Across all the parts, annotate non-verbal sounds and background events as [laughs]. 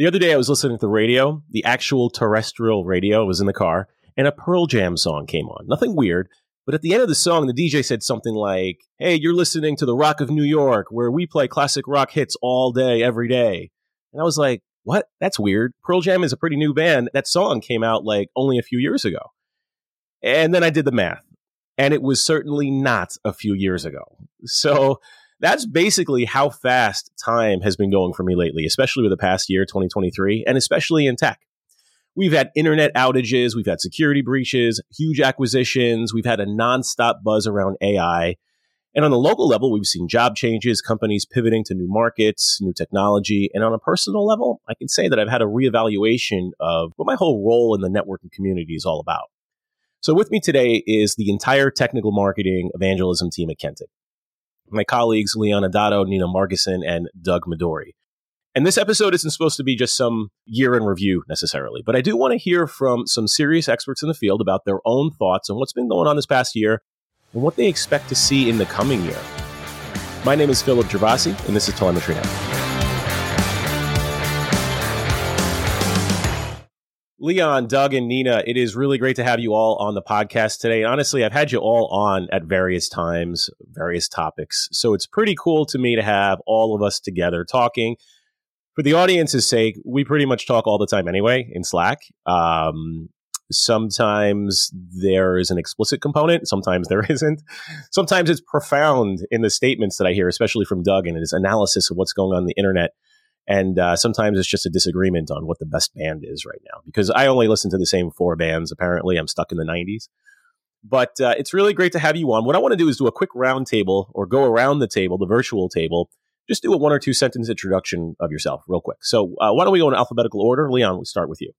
The other day I was listening to the radio, the actual terrestrial radio was in the car, and a Pearl Jam song came on. Nothing weird, but at the end of the song, the DJ said something like, Hey, you're listening to the Rock of New York, where we play classic rock hits all day, every day. And I was like, What? That's weird. Pearl Jam is a pretty new band. That song came out like only a few years ago. And then I did the math, and it was certainly not a few years ago. So that's basically how fast time has been going for me lately, especially with the past year, 2023, and especially in tech. We've had internet outages, we've had security breaches, huge acquisitions, we've had a nonstop buzz around AI. And on the local level, we've seen job changes, companies pivoting to new markets, new technology. And on a personal level, I can say that I've had a reevaluation of what my whole role in the networking community is all about. So with me today is the entire technical marketing evangelism team at Kentik. My colleagues, Leon Adato, Nina Bargisen, and Doug Madory. And this episode isn't supposed to be just some year in review necessarily, but I do want to hear from some serious experts in the field about their own thoughts on what's been going on this past year and what they expect to see in the coming year. My name is Philip Gervasi, and this is Telemetry Now. Leon, Doug, and Nina, it is really great to have you all on the podcast today. Honestly, I've had you all on at various times, various topics. So it's pretty cool to me to have all of us together talking for the audience's sake, we pretty much talk all the time anyway in Slack. Um, sometimes there is an explicit component, sometimes there [laughs] isn't. Sometimes it's profound in the statements that I hear, especially from Doug and his analysis of what's going on, on the internet. And uh, sometimes it's just a disagreement on what the best band is right now because I only listen to the same four bands. Apparently, I'm stuck in the 90s. But uh, it's really great to have you on. What I want to do is do a quick roundtable or go around the table, the virtual table, just do a one or two sentence introduction of yourself real quick. So uh, why don't we go in alphabetical order? Leon, we start with you.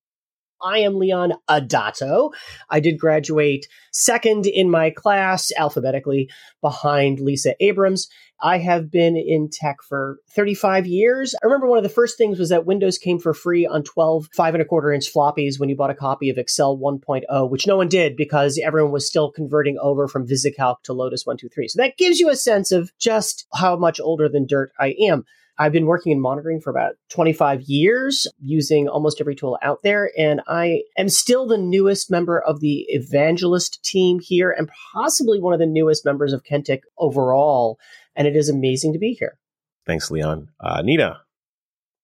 I am Leon Adato. I did graduate second in my class alphabetically behind Lisa Abrams. I have been in tech for 35 years. I remember one of the first things was that Windows came for free on 12 five and a quarter inch floppies when you bought a copy of Excel 1.0, which no one did because everyone was still converting over from VisiCalc to Lotus 123. So that gives you a sense of just how much older than dirt I am. I've been working in monitoring for about 25 years, using almost every tool out there. And I am still the newest member of the evangelist team here and possibly one of the newest members of Kentik overall. And it is amazing to be here. Thanks, Leon. Uh, Nina.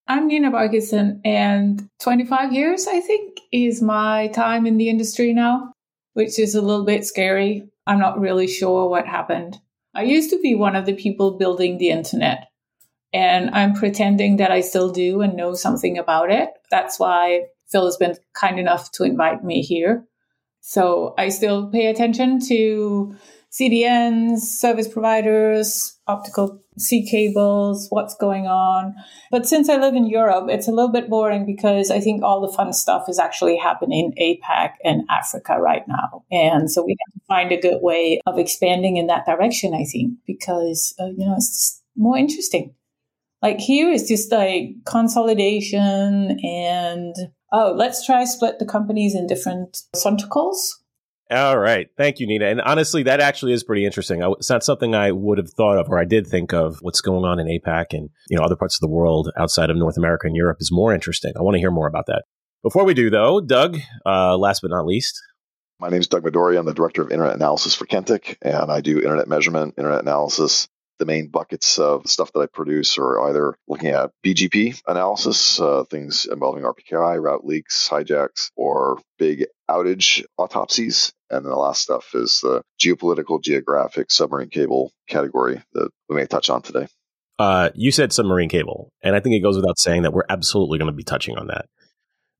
I'm Nina Bargisen, and 25 years, I think, is my time in the industry now, which is a little bit scary. I'm not really sure what happened. I used to be one of the people building the internet and I'm pretending that I still do and know something about it. That's why Phil has been kind enough to invite me here. So I still pay attention to CDNs, service providers, optical C cables, what's going on. But since I live in Europe, it's a little bit boring because I think all the fun stuff is actually happening in APAC and Africa right now. And so we have to find a good way of expanding in that direction, I think, because, uh, you know, it's more interesting. Like here is just like consolidation and oh, let's try split the companies in different centricles. All right. Thank you, Nina. And honestly, that actually is pretty interesting. I, it's not something I would have thought of or I did think of what's going on in APAC and, you know, other parts of the world outside of North America and Europe is more interesting. I want to hear more about that. Before we do, though, Doug, uh, last but not least. My name is Doug Madory. I'm the Director of Internet Analysis for Kentik, and I do internet measurement, internet analysis, the main buckets of stuff that I produce are either looking at BGP analysis, uh, things involving RPKI, route leaks, hijacks, or big outage autopsies. And then the last stuff is the geopolitical, geographic, submarine cable category that we may touch on today. Uh, you said submarine cable, and I think it goes without saying that we're absolutely going to be touching on that.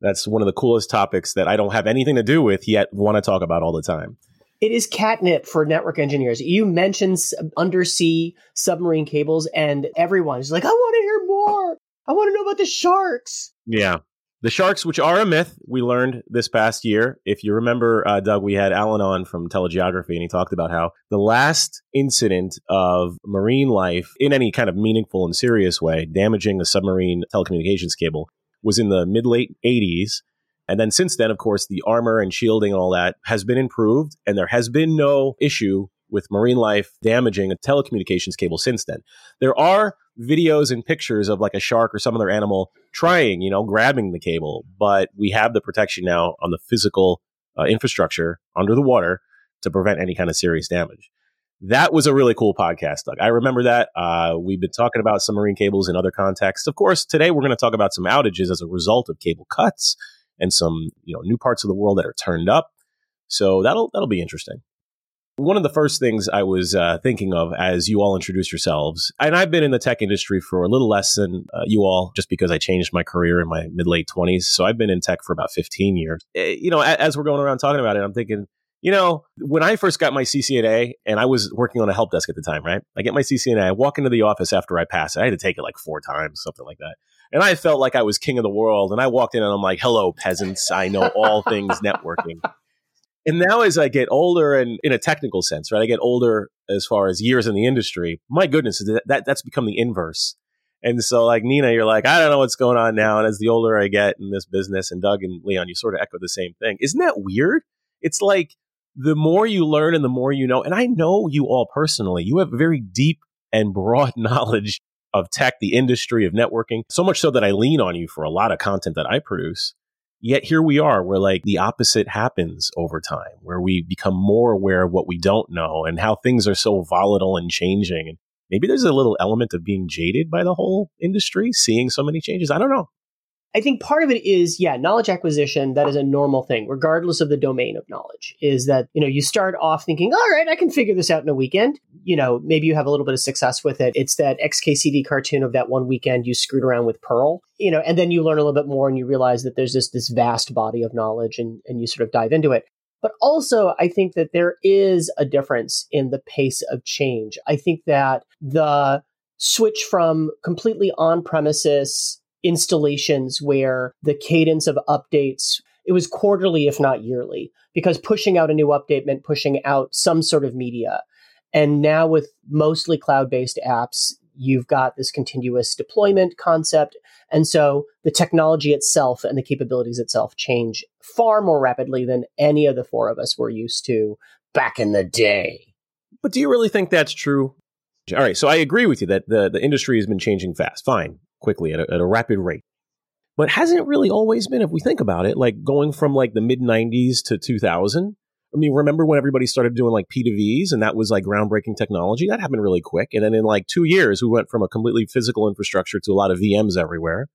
That's one of the coolest topics that I don't have anything to do with yet want to talk about all the time it is catnip for network engineers. You mentioned undersea submarine cables, and everyone is like, I want to hear more. I want to know about the sharks. Yeah. The sharks, which are a myth, we learned this past year. If you remember, uh, Doug, we had Alan on from Telegeography, and he talked about how the last incident of marine life in any kind of meaningful and serious way damaging a submarine telecommunications cable was in the mid late 80s and then since then, of course, the armor and shielding and all that has been improved, and there has been no issue with marine life damaging a telecommunications cable since then. There are videos and pictures of like a shark or some other animal trying, you know, grabbing the cable. But we have the protection now on the physical uh, infrastructure under the water to prevent any kind of serious damage. That was a really cool podcast, Doug. I remember that. Uh, we've been talking about submarine cables in other contexts. Of course, today we're going to talk about some outages as a result of cable cuts and some, you know, new parts of the world that are turned up. So that'll that'll be interesting. One of the first things I was uh, thinking of as you all introduced yourselves, and I've been in the tech industry for a little less than uh, you all, just because I changed my career in my mid late 20s. So I've been in tech for about 15 years. Eh, you know, as we're going around talking about it, I'm thinking, you know, when I first got my CCNA, and I was working on a help desk at the time, right? I get my CCNA, I walk into the office after I pass it. I had to take it like four times, something like that. And I felt like I was king of the world. And I walked in and I'm like, hello, peasants. I know all things [laughs] networking. And now as I get older and in a technical sense, right? I get older as far as years in the industry. My goodness, that, that that's become the inverse. And so like Nina, you're like, I don't know what's going on now. And as the older I get in this business and Doug and Leon, you sort of echo the same thing. Isn't that weird? It's like the more you learn and the more you know, and I know you all personally, you have very deep and broad [laughs] knowledge of tech, the industry, of networking, so much so that I lean on you for a lot of content that I produce. Yet here we are, where like the opposite happens over time, where we become more aware of what we don't know and how things are so volatile and changing. And maybe there's a little element of being jaded by the whole industry, seeing so many changes. I don't know. I think part of it is, yeah, knowledge acquisition, that is a normal thing, regardless of the domain of knowledge, is that, you know, you start off thinking, all right, I can figure this out in a weekend. You know, maybe you have a little bit of success with it. It's that XKCD cartoon of that one weekend you screwed around with Perl, you know, and then you learn a little bit more and you realize that there's this, this vast body of knowledge and, and you sort of dive into it. But also, I think that there is a difference in the pace of change. I think that the switch from completely on premises installations where the cadence of updates it was quarterly if not yearly because pushing out a new update meant pushing out some sort of media. And now with mostly cloud-based apps you've got this continuous deployment concept. And so the technology itself and the capabilities itself change far more rapidly than any of the four of us were used to back in the day. But do you really think that's true? All right so i agree with you that the, the industry has been changing fast. Fine quickly at a, at a rapid rate. But hasn't really always been, if we think about it, like going from like the mid 90s to 2000. I mean, remember when everybody started doing like P2Vs and that was like groundbreaking technology? That happened really quick. And then in like two years, we went from a completely physical infrastructure to a lot of VMs everywhere.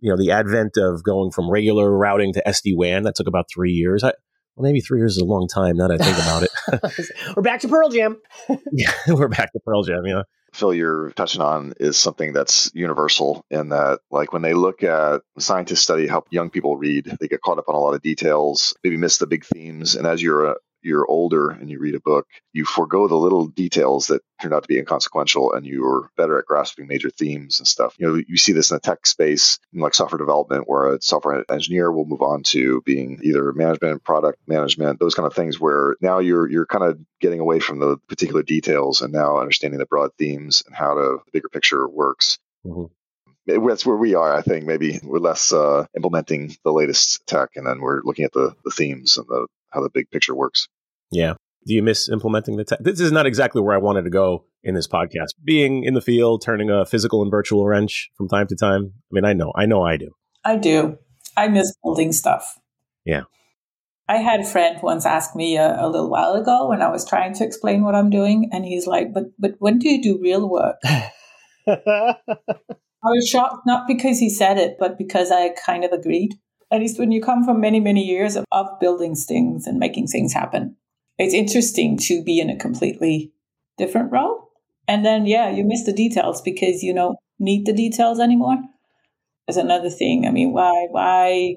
You know, the advent of going from regular routing to SD WAN, that took about three years. I, well, maybe three years is a long time now that I think about it. [laughs] we're back to Pearl Jam. [laughs] yeah, we're back to Pearl Jam, yeah. Phil, you're touching on is something that's universal in that, like, when they look at scientists study how young people read, they get caught up on a lot of details, maybe miss the big themes. And as you're a, you're older and you read a book, you forego the little details that turned out to be inconsequential and you're better at grasping major themes and stuff. You know, you see this in the tech space, like software development, where a software engineer will move on to being either management, product management, those kind of things where now you're you're kind of getting away from the particular details and now understanding the broad themes and how to, the bigger picture works. Mm-hmm that's where we are. I think maybe we're less uh, implementing the latest tech, and then we're looking at the, the themes and the how the big picture works. Yeah. Do you miss implementing the tech? This is not exactly where I wanted to go in this podcast. Being in the field, turning a physical and virtual wrench from time to time. I mean, I know, I know I do. I do. I miss building stuff. Yeah. I had a friend once ask me a, a, little while ago when I was trying to explain what I'm doing, and he's like, "But but when do you do real work?" [laughs] I was shocked, not because he said it, but because I kind of agreed. At least when you come from many many years of, of building things and making things happen, it's interesting to be in a completely different role. And then, yeah, you miss the details because you don't need the details anymore. Is another thing. I mean, why, why?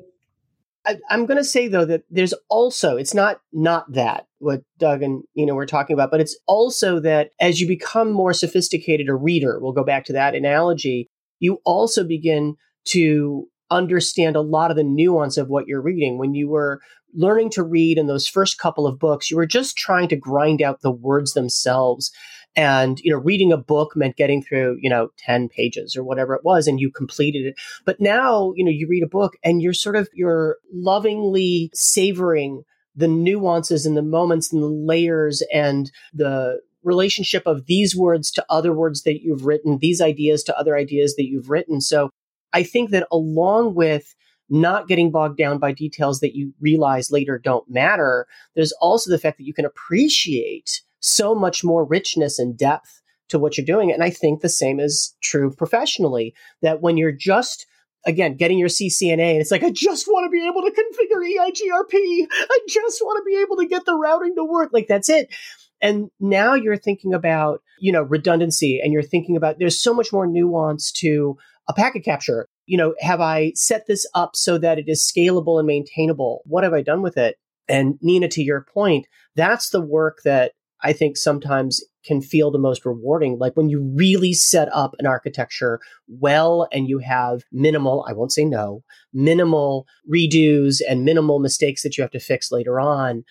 I, I'm going to say though that there's also it's not not that what Doug and you know we're talking about, but it's also that as you become more sophisticated a reader, we'll go back to that analogy. You also begin to understand a lot of the nuance of what you're reading. When you were learning to read in those first couple of books, you were just trying to grind out the words themselves. And, you know, reading a book meant getting through, you know, 10 pages or whatever it was, and you completed it. But now, you know, you read a book and you're sort of, you're lovingly savoring the nuances and the moments and the layers and the relationship of these words to other words that you've written, these ideas to other ideas that you've written. So I think that along with not getting bogged down by details that you realize later don't matter, there's also the fact that you can appreciate so much more richness and depth to what you're doing. And I think the same is true professionally, that when you're just again, getting your CCNA, and it's like, I just want to be able to configure EIGRP. I just want to be able to get the routing to work. Like, that's it. And now you're thinking about, you know, redundancy and you're thinking about there's so much more nuance to a packet capture. You know, have I set this up so that it is scalable and maintainable? What have I done with it? And Nina, to your point, that's the work that I think sometimes can feel the most rewarding. Like when you really set up an architecture well and you have minimal, I won't say no, minimal redos and minimal mistakes that you have to fix later on.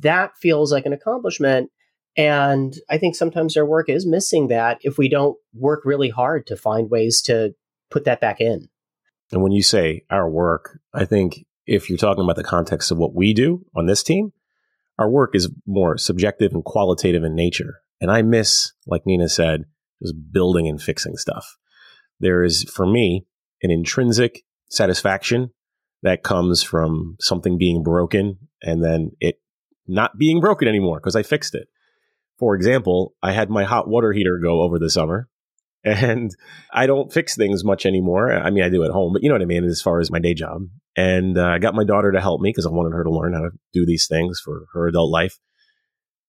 That feels like an accomplishment. And I think sometimes our work is missing that if we don't work really hard to find ways to put that back in. And when you say our work, I think if you're talking about the context of what we do on this team, our work is more subjective and qualitative in nature. And I miss, like Nina said, just building and fixing stuff. There is, for me, an intrinsic satisfaction that comes from something being broken and then it not being broken anymore because I fixed it. For example, I had my hot water heater go over the summer [laughs] and I don't fix things much anymore. I mean, I do at home, but you know what I mean as far as my day job. And uh, I got my daughter to help me because I wanted her to learn how to do these things for her adult life.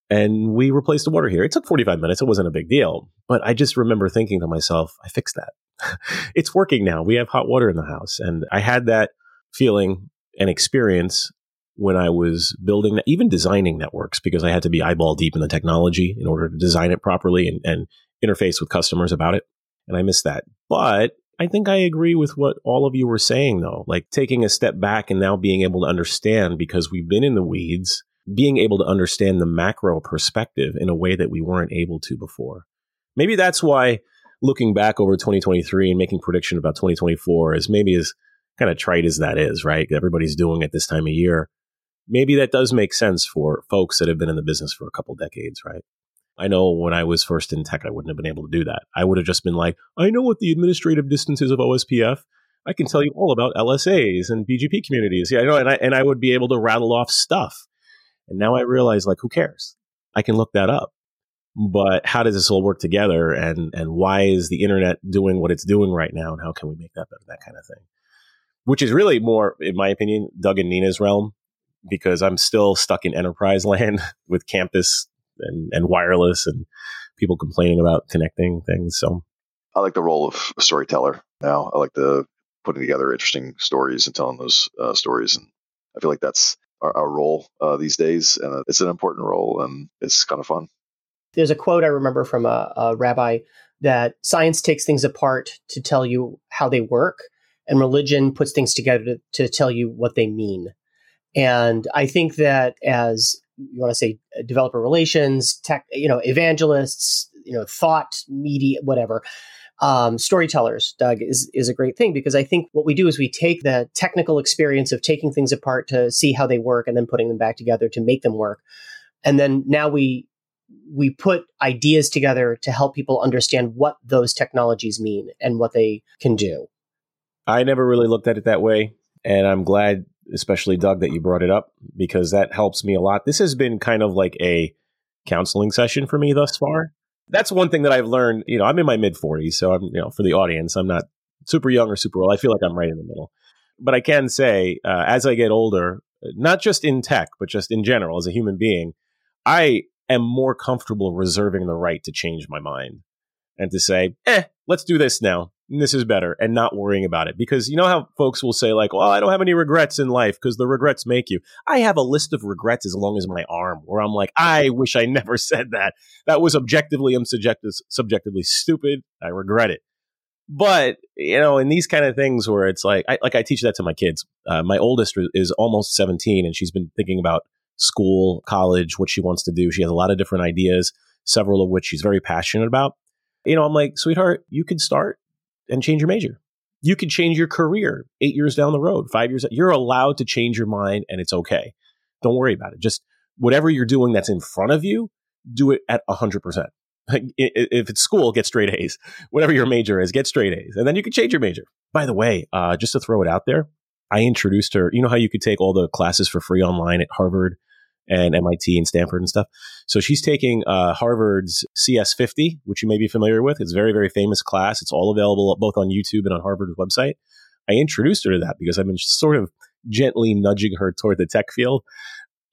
And we replaced the water here. It took 45 minutes. It wasn't a big deal. But I just remember thinking to myself, I fixed that. [laughs] it's working now. We have hot water in the house. And I had that feeling and experience when I was building, even designing networks, because I had to be eyeball deep in the technology in order to design it properly and, and interface with customers about it. And I miss that. But I think I agree with what all of you were saying, though. Like taking a step back and now being able to understand because we've been in the weeds, being able to understand the macro perspective in a way that we weren't able to before. Maybe that's why looking back over 2023 and making prediction about 2024 is maybe as kind of trite as that is, right? Everybody's doing it this time of year. Maybe that does make sense for folks that have been in the business for a couple decades, right? I know when I was first in tech, I wouldn't have been able to do that. I would have just been like, I know what the administrative distance is of OSPF. I can tell you all about LSAs and BGP communities. Yeah, I know, and I and I would be able to rattle off stuff. And now I realize, like, who cares? I can look that up. But how does this all work together? And and why is the internet doing what it's doing right now? And how can we make that better? That kind of thing. Which is really more, in my opinion, Doug and Nina's realm, because I'm still stuck in enterprise [laughs] land with campus and, and wireless and people complaining about connecting things. So I like the role of a storyteller now. I like the putting together interesting stories and telling those uh, stories. And I feel like that's our, our role uh, these days. And it's an important role and it's kind of fun. There's a quote I remember from a, a rabbi that science takes things apart to tell you how they work, and religion puts things together to, to tell you what they mean. And I think that as you want to say uh, developer relations, tech, you know, evangelists, you know, thought media, whatever. Um, storytellers, Doug, is is a great thing because I think what we do is we take the technical experience of taking things apart to see how they work and then putting them back together to make them work, and then now we we put ideas together to help people understand what those technologies mean and what they can do. I never really looked at it that way, and I'm glad especially Doug, that you brought it up because that helps me a lot. This has been kind of like a counseling session for me thus far. That's one thing that I've learned. You know, I'm in my mid 40s, so I'm, you know, for the audience, I'm not super young or super old. I feel like I'm right in the middle. But I can say, uh, as I get older, not just in tech, but just in general as a human being, I am more comfortable reserving the right to change my mind and to say, eh, let's do this now this is better and not worrying about it. Because you know how folks will say like well i don't have any regrets in life because the regrets make you. I have a list of regrets as long as my arm where i'm like i wish i never [laughs] said that. That was objectively i'm subjective, subjectively stupid. I regret it. But you know in these kind of things where it's like i like i teach that to my kids. Uh, my oldest is almost 17 and she's been thinking about school college what she wants to do. She has a lot of different ideas several of which she's very passionate about. You know i'm like sweetheart you can start and change your major. You could change your career eight years down the road, five years. You're allowed to change your mind and it's okay. Don't worry about it. Just whatever you're doing that's in front of you, do it at 100%. Like, if it's school, get straight A's. Whatever your major is, get straight A's. And then you can change your major. By the way, uh, just to throw it out there, I introduced her. You know how you could take all the classes for free online at Harvard and MIT and Stanford and stuff. So she's taking uh, Harvard's CS50, which you may be familiar with. It's very, very famous class. It's all available both on YouTube and on Harvard's website. I introduced her to that because I've been sort of gently nudging her toward the tech field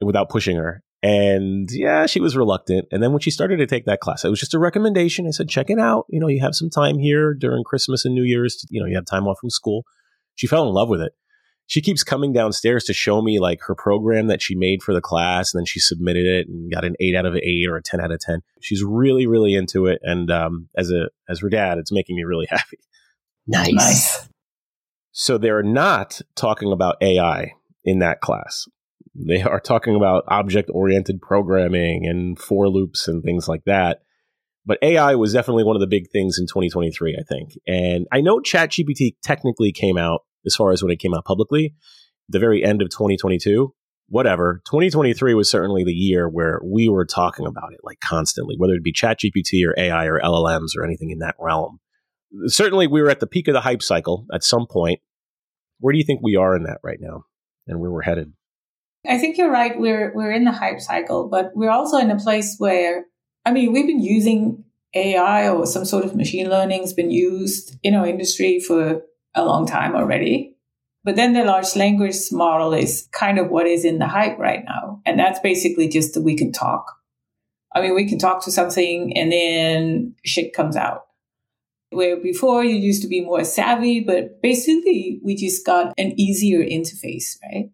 without pushing her. And yeah, she was reluctant. And then when she started to take that class, it was just a recommendation. I said, check it out. You know, you have some time here during Christmas and New Year's. To, you know, you have time off from school. She fell in love with it. She keeps coming downstairs to show me like her program that she made for the class. And then she submitted it and got an eight out of eight or a 10 out of 10. She's really, really into it. And um, as a, as her dad, it's making me really [laughs] happy. Nice. nice. So they're not talking about AI in that class. They are talking about object oriented programming and for loops and things like that. But AI was definitely one of the big things in 2023, I think. And I know ChatGPT technically came out as far as when it came out publicly, the very end of 2022. Whatever. 2023 was certainly the year where we were talking about it like constantly, whether it be ChatGPT or AI or LLMs or anything in that realm. Certainly, we were at the peak of the hype cycle at some point. Where do you think we are in that right now and where we're headed? I think you're right. We're we're in the hype cycle, but we're also in a place where I mean, we've been using AI or some sort of machine learning has been used in our industry for a long time already. But then the large language model is kind of what is in the hype right now. And that's basically just that we can talk. I mean, we can talk to something and then shit comes out. Where before you used to be more savvy, but basically we just got an easier interface, right?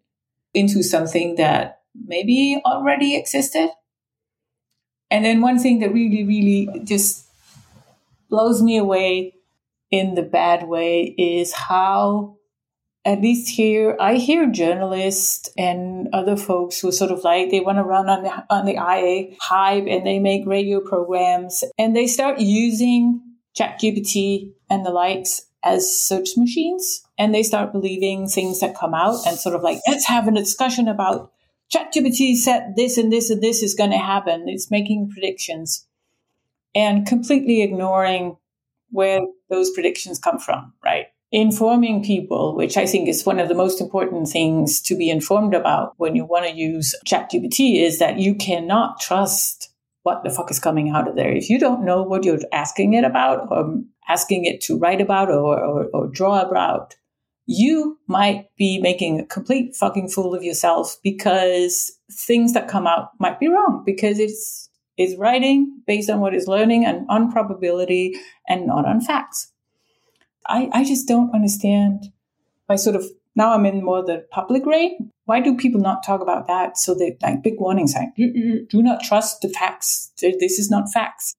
into something that maybe already existed. And then one thing that really, really just blows me away in the bad way is how, at least here, I hear journalists and other folks who sort of like they want to run on the on the IA hype and they make radio programs and they start using ChatGPT and the likes as search machines and they start believing things that come out and sort of like, let's have a discussion about ChatGPT said this and this and this is going to happen. It's making predictions and completely ignoring where those predictions come from, right? Informing people, which I think is one of the most important things to be informed about when you want to use ChatGPT, is that you cannot trust what the fuck is coming out of there. If you don't know what you're asking it about or asking it to write about or, or, or draw about, you might be making a complete fucking fool of yourself because things that come out might be wrong because it's it's writing based on what it's learning and on probability and not on facts. I, I just don't understand why sort of now I'm in more the public reign. Why do people not talk about that? So they like big warning sign. Mm, mm, mm. Do not trust the facts. This is not facts.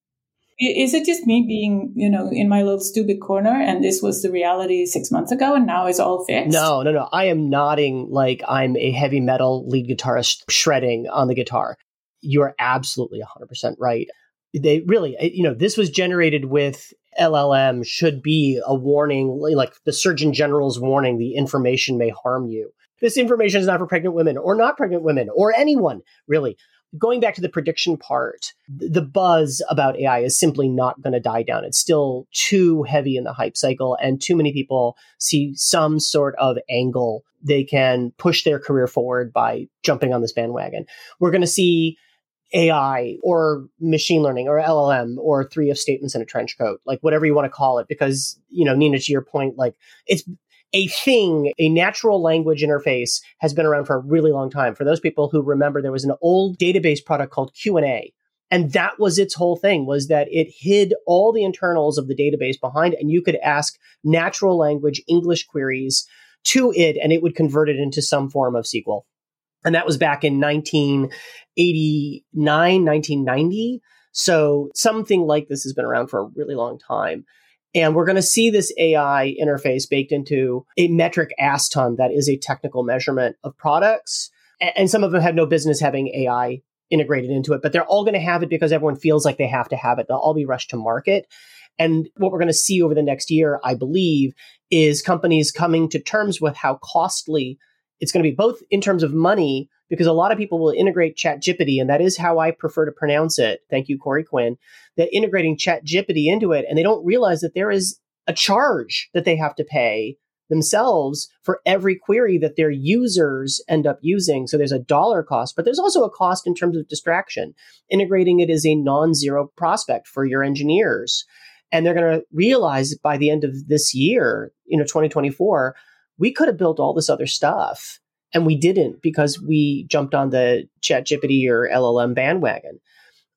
Is it just me being, you know, in my little stupid corner and this was the reality six months ago and now it's all fixed? No, no, no. I am nodding like I'm a heavy metal lead guitarist shredding on the guitar. You're absolutely 100% right. They really, eh, you know, this was generated with LLM should be a warning, like the Surgeon General's warning, the information may harm you. This information is not for pregnant women or not pregnant women or anyone, really going back to the prediction part, the buzz about AI is simply not going to die down. It's still too heavy in the hype cycle, and too many people see some sort of angle they can push their career forward by jumping on this bandwagon. We're going to see AI or machine learning or LLM or three if statements in a trench coat, like whatever you want to call it, because, you know, Nina, to your point, like it's a thing, a natural language interface has been around for a really long time. For those people who remember, there was an old database product called Q&A. And that was its whole thing was that it hid all the internals of the database behind and you could ask natural language English queries to it and it would convert it into some form of SQL. And that was back in 1989, 1990. So something like this has been around for a really long time. And we're going to see this AI interface baked into a metric aston that is a technical measurement of products. And some of them have no business having AI integrated into it, but they're all going to have it because everyone feels like they have to have it. They'll all be rushed to market. And what we're going to see over the next year, I believe, is companies coming to terms with how costly it's going to be both in terms of money, because a lot of people will integrate ChatGPT, and that is how I prefer to pronounce it. Thank you, Corey Quinn. That integrating ChatGPT into it, and they don't realize that there is a charge that they have to pay themselves for every query that their users end up using. So there's a dollar cost, but there's also a cost in terms of distraction. Integrating it is a non zero prospect for your engineers. And they're going to realize by the end of this year, you know, 2024, we could have built all this other stuff and we didn't because we jumped on the ChatGPT or LLM bandwagon.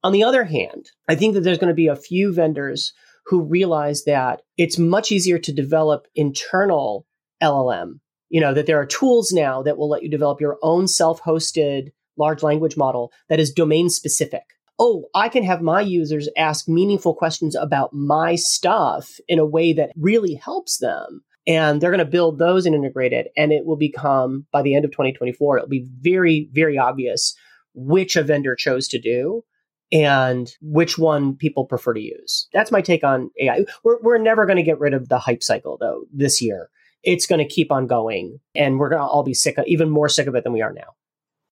On the other hand, I think that there's going to be a few vendors who realize that it's much easier to develop internal LLM. You know, that there are tools now that will let you develop your own self hosted large language model that is domain specific. Oh, I can have my users ask meaningful questions about my stuff in a way that really helps them. And they're going to build those and integrate it. And it will become, by the end of 2024, it'll be very, very obvious which a vendor chose to do and which one people prefer to use. That's my take on AI. We're, we're never going to get rid of the hype cycle, though, this year. It's going to keep on going, and we're going to all be sick, of, even more sick of it than we are now.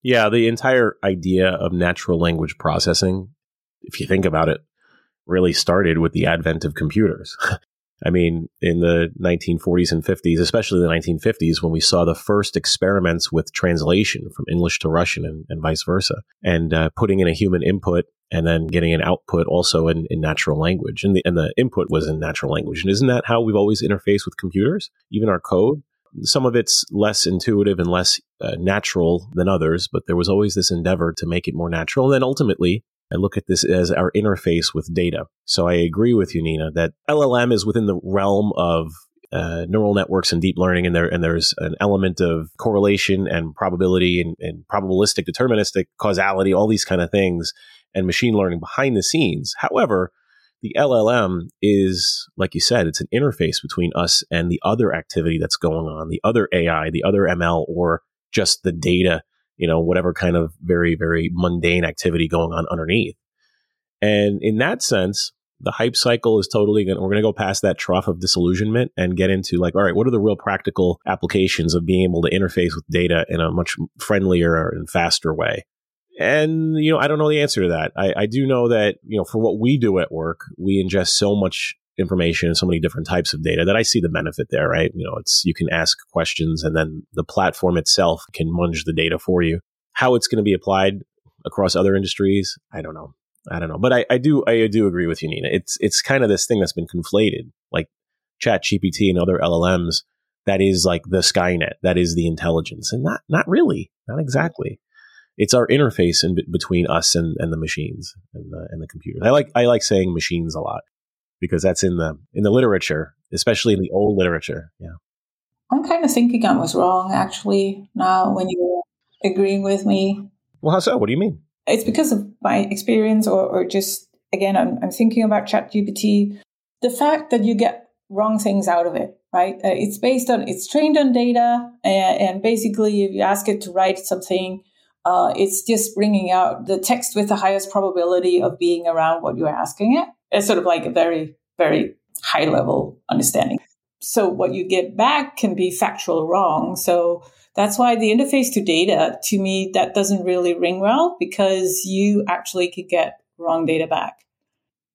Yeah, the entire idea of natural language processing, if you think about it, really started with the advent of computers. [laughs] I mean, in the 1940s and 50s, especially the 1950s, when we saw the first experiments with translation from English to Russian and, and vice versa, and uh, putting in a human input and then getting an output also in, in natural language. And the, and the input was in natural language. And isn't that how we've always interfaced with computers? Even our code? Some of it's less intuitive and less uh, natural than others, but there was always this endeavor to make it more natural. And then ultimately, I look at this as our interface with data. So I agree with you, Nina, that LLM is within the realm of uh, neural networks and deep learning, and there and there's an element of correlation and probability and, and probabilistic, deterministic causality, all these kind of things and machine learning behind the scenes. However, the LLM is, like you said, it's an interface between us and the other activity that's going on, the other AI, the other ML, or just the data, you know, whatever kind of very, very mundane activity going on underneath. And in that sense, the hype cycle is totally going we're going to go past that trough of disillusionment and get into like, all right, what are the real practical applications of being able to interface with data in a much friendlier and faster way? And, you know, I don't know the answer to that. I, I do know that, you know, for what we do at work, we ingest so much information and so many different types of data that I see the benefit there, right? You know, it's, you can ask questions and then the platform itself can munge the data for you. How it's going to be applied across other industries, I don't know. I don't know. But I, I do, I do agree with you, Nina. It's, it's kind of this thing that's been conflated, like chat GPT and other LLMs. That is like the Skynet. That is the intelligence and not, not really, not exactly it's our interface in between us and, and the machines and the, and the computers. I like I like saying machines a lot because that's in the in the literature, especially in the old literature. Yeah. I'm kind of thinking I was wrong actually now when you're agreeing with me. Well, how so? What do you mean? It's because of my experience or, or just again I'm, I'm thinking about ChatGPT. The fact that you get wrong things out of it, right? Uh, it's based on it's trained on data and, and basically if you ask it to write something uh, it's just bringing out the text with the highest probability of being around what you're asking it. It's sort of like a very, very high level understanding. So what you get back can be factual wrong. So that's why the interface to data, to me, that doesn't really ring well because you actually could get wrong data back.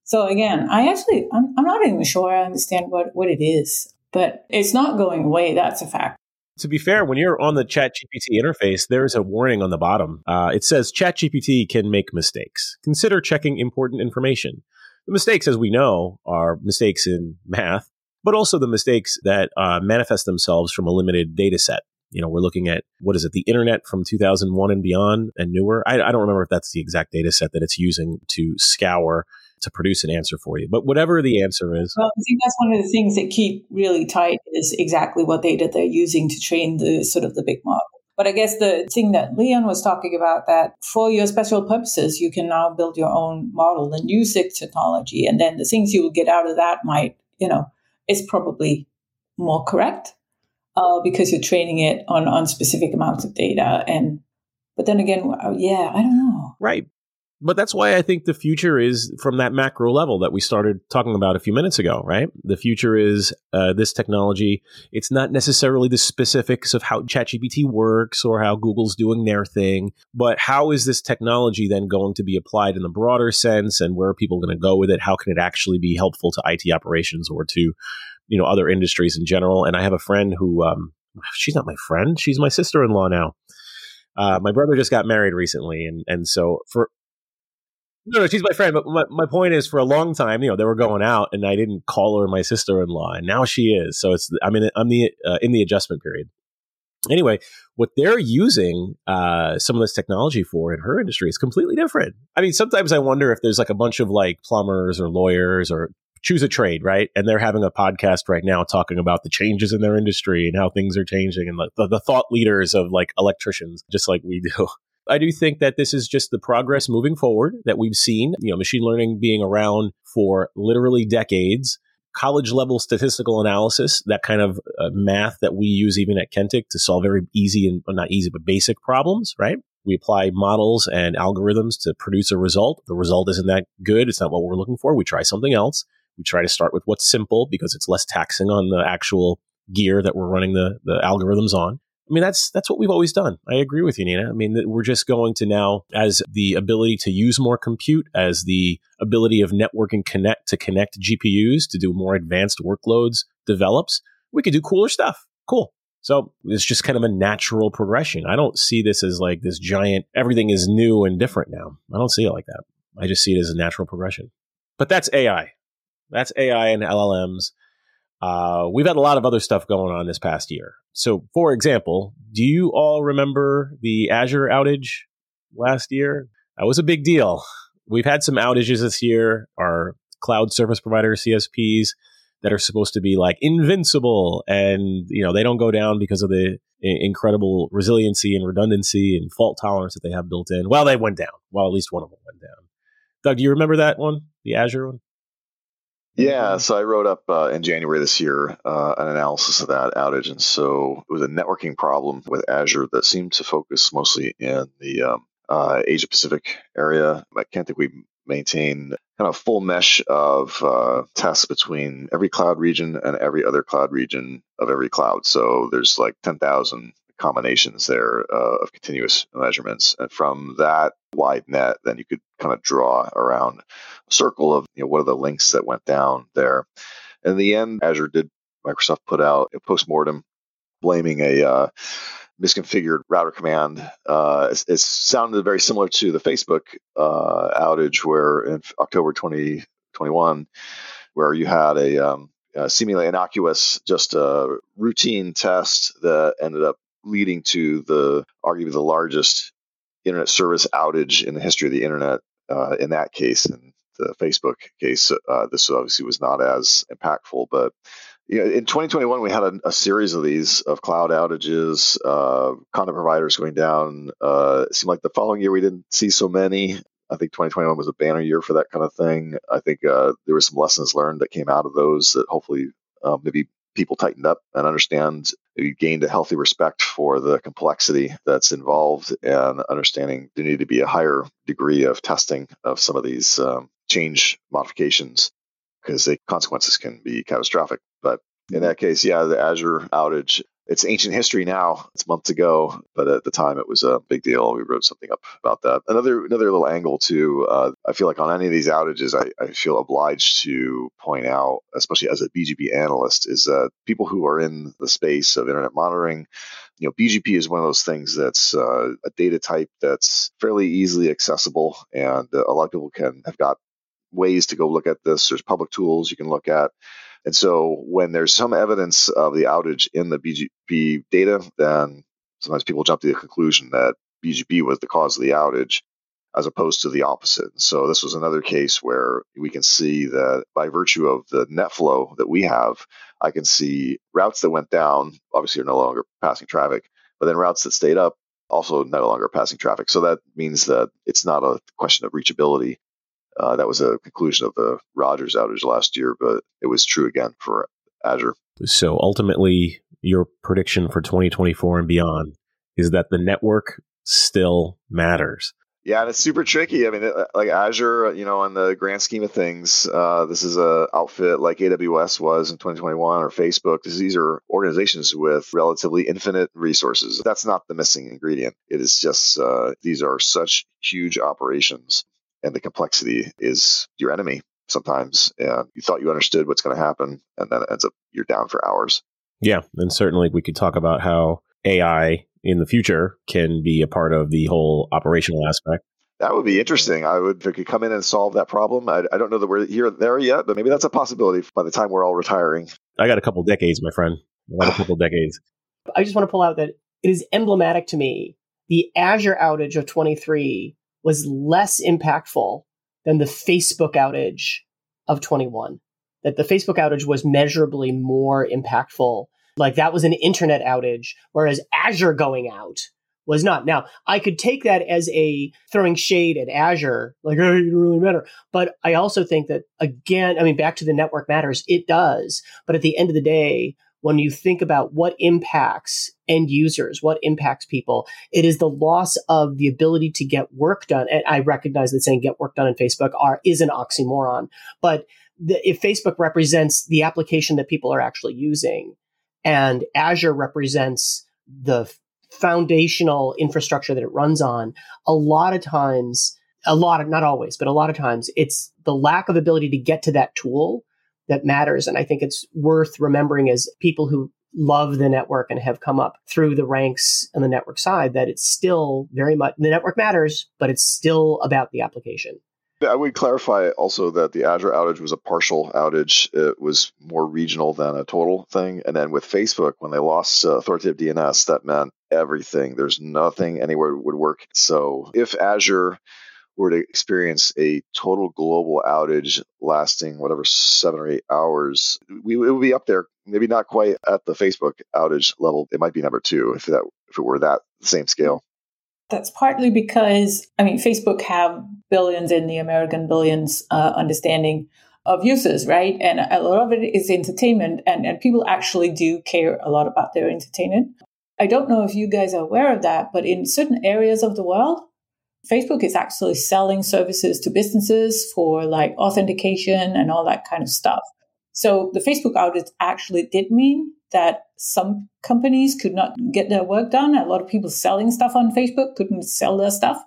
So again, I actually, I'm, I'm not even sure I understand what, what it is, but it's not going away. That's a fact. To be fair, when you're on the ChatGPT interface, there's a warning on the bottom. Uh, it says ChatGPT can make mistakes. Consider checking important information. The mistakes, as we know, are mistakes in math, but also the mistakes that uh, manifest themselves from a limited data set. You know, we're looking at what is it, the internet from 2001 and beyond and newer. I, I don't remember if that's the exact data set that it's using to scour to produce an answer for you. But whatever the answer is. Well, I think that's one of the things that keep really tight is exactly what data they're using to train the sort of the big model. But I guess the thing that Leon was talking about that for your special purposes, you can now build your own model and use the technology. And then the things you will get out of that might, you know, is probably more correct uh, because you're training it on, on specific amounts of data. And, but then again, uh, yeah, I don't know. Right. But that's why I think the future is from that macro level that we started talking about a few minutes ago, right? The future is uh, this technology. It's not necessarily the specifics of how ChatGPT works or how Google's doing their thing, but how is this technology then going to be applied in the broader sense and where are people going to go with it? How can it actually be helpful to IT operations or to, you know, other industries in general? And I have a friend who, um, she's not my friend, she's my sister in law now. Uh, my brother just got married recently, and and so for no, no, she's my friend. But my, my point is, for a long time, you know, they were going out, and I didn't call her my sister in law, and now she is. So it's I'm in I'm the uh, in the adjustment period. Anyway, what they're using uh, some of this technology for in her industry is completely different. I mean, sometimes I wonder if there's like a bunch of like plumbers or lawyers or choose a trade, right? And they're having a podcast right now talking about the changes in their industry and how things are changing and the, the thought leaders of like electricians, just like we do. [laughs] I do think that this is just the progress moving forward that we've seen. You know, machine learning being around for literally decades, college level statistical analysis, that kind of uh, math that we use even at Kentik to solve very easy and well, not easy, but basic problems, right? We apply models and algorithms to produce a result. The result isn't that good. It's not what we're looking for. We try something else. We try to start with what's simple because it's less taxing on the actual gear that we're running the, the algorithms on. I mean, that's that's what we've always done. I agree with you, Nina. I mean, we're just going to now, as the ability to use more compute, as the ability of networking connect to connect GPUs to do more advanced workloads develops, we could do cooler stuff. Cool. So it's just kind of a natural progression. I don't see this as like this giant, everything is new and different now. I don't see it like that. I just see it as a natural progression. But that's AI. That's AI and LLMs. Uh, we've had a lot of other stuff going on this past year. So, for example, do you all remember the Azure outage last year? That was a big deal. We've had some outages this year. Our cloud service provider CSPs that are supposed to be like invincible and you know they don't go down because of the incredible resiliency and redundancy and fault tolerance that they have built in. Well, they went down. Well, at least one of them went down. Doug, do you remember that one, the Azure one? Yeah, so I wrote up uh, in January this year uh, an analysis of that outage, and so it was a networking problem with Azure that seemed to focus mostly in the um, uh, Asia Pacific area. I can't think we maintain kind of full mesh of uh, tests between every cloud region and every other cloud region of every cloud. So there's like 10,000 combinations there uh, of continuous measurements. And from that wide net, then you could kind of draw around a circle of you know what are the links that went down there. In the end, Azure did Microsoft put out a postmortem blaming a uh, misconfigured router command. Uh, it, it, sounded very similar to the Facebook uh, outage where in October 2021, where you had a um, uh, seemingly innocuous, just a routine test that ended up leading to the arguably the largest internet service outage in the history of the internet. Uh, in that case, in the Facebook case, uh, this obviously was not as impactful. But you know, in 2021, we had a, a, series of these of cloud outages, uh, content providers going down. Uh, it seemed like the following year we didn't see so many. I think 2021 was a banner year for that kind of thing. I think uh, there were some lessons learned that came out of those that hopefully um, maybe people tightened up and understand you gained a healthy respect for the complexity that's involved and understanding there need to be a higher degree of testing of some of these um, change modifications because the consequences can be catastrophic. But in that case, yeah, the Azure outage it's ancient history now. It's months ago, but at the time it was a big deal. We wrote something up about that. Another another little angle too. Uh, I feel like on any of these outages, I, I feel obliged to point out, especially as a BGP analyst, is that people who are in the space of internet monitoring, you know, BGP is one of those things that's uh, a data type that's fairly easily accessible, and a lot of people can have got ways to go look at this. There's public tools you can look at. And so when there's some evidence of the outage in the BGP data, then sometimes people jump to the conclusion that BGP was the cause of the outage as opposed to the opposite. So this was another case where we can see that by virtue of the net flow that we have, I can see routes that went down obviously are no longer passing traffic, but then routes that stayed up also no longer passing traffic. So that means that it's not a question of reachability. Uh, that was a conclusion of the Rogers outage last year, but it was true again for Azure. So ultimately, your prediction for 2024 and beyond is that the network still matters. Yeah, and it's super tricky. I mean, it, like Azure, you know, in the grand scheme of things, uh, this is a outfit like AWS was in 2021 or Facebook. These are organizations with relatively infinite resources. That's not the missing ingredient. It is just uh, these are such huge operations, and the complexity is your enemy sometimes. And you thought you understood what's going to happen, and then it ends up you're down for hours. Yeah, and certainly we could talk about how AI in the future can be a part of the whole operational aspect. That would be interesting. I would if it could come in and solve that problem. I, I don't know that we're here there yet, but maybe that's a possibility by the time we're all retiring. I got a couple decades, my friend. I got a [sighs] couple decades. I just want to pull out that it is emblematic to me. The Azure outage of 23 was less impactful than the Facebook outage of 21. That the Facebook outage was measurably more impactful like that was an internet outage, whereas Azure going out was not. Now, I could take that as a throwing shade at Azure, like, oh, it really matter. But I also think that, again, I mean, back to the network matters, it does. But at the end of the day, when you think about what impacts end users, what impacts people, it is the loss of the ability to get work done. And I recognize that saying get work done in Facebook are is an oxymoron. But the, if Facebook represents the application that people are actually using, and Azure represents the foundational infrastructure that it runs on. A lot of times, a lot of, not always, but a lot of times it's the lack of ability to get to that tool that matters. And I think it's worth remembering as people who love the network and have come up through the ranks on the network side that it's still very much the network matters, but it's still about the application. I would clarify also that the Azure outage was a partial outage. It was more regional than a total thing. And then with Facebook, when they lost uh, authoritative DNS, that meant everything. There's nothing anywhere would work. So if Azure were to experience a total global outage lasting whatever seven or eight hours, we it would be up there. Maybe not quite at the Facebook outage level. It might be number two if that if it were that same scale. That's partly because, I mean, Facebook have billions in the American billions uh, understanding of users, right? And a lot of it is entertainment, and, and people actually do care a lot about their entertainment. I don't know if you guys are aware of that, but in certain areas of the world, Facebook is actually selling services to businesses for like authentication and all that kind of stuff. So the Facebook outage actually did mean that some companies could not get their work done. A lot of people selling stuff on Facebook couldn't sell their stuff.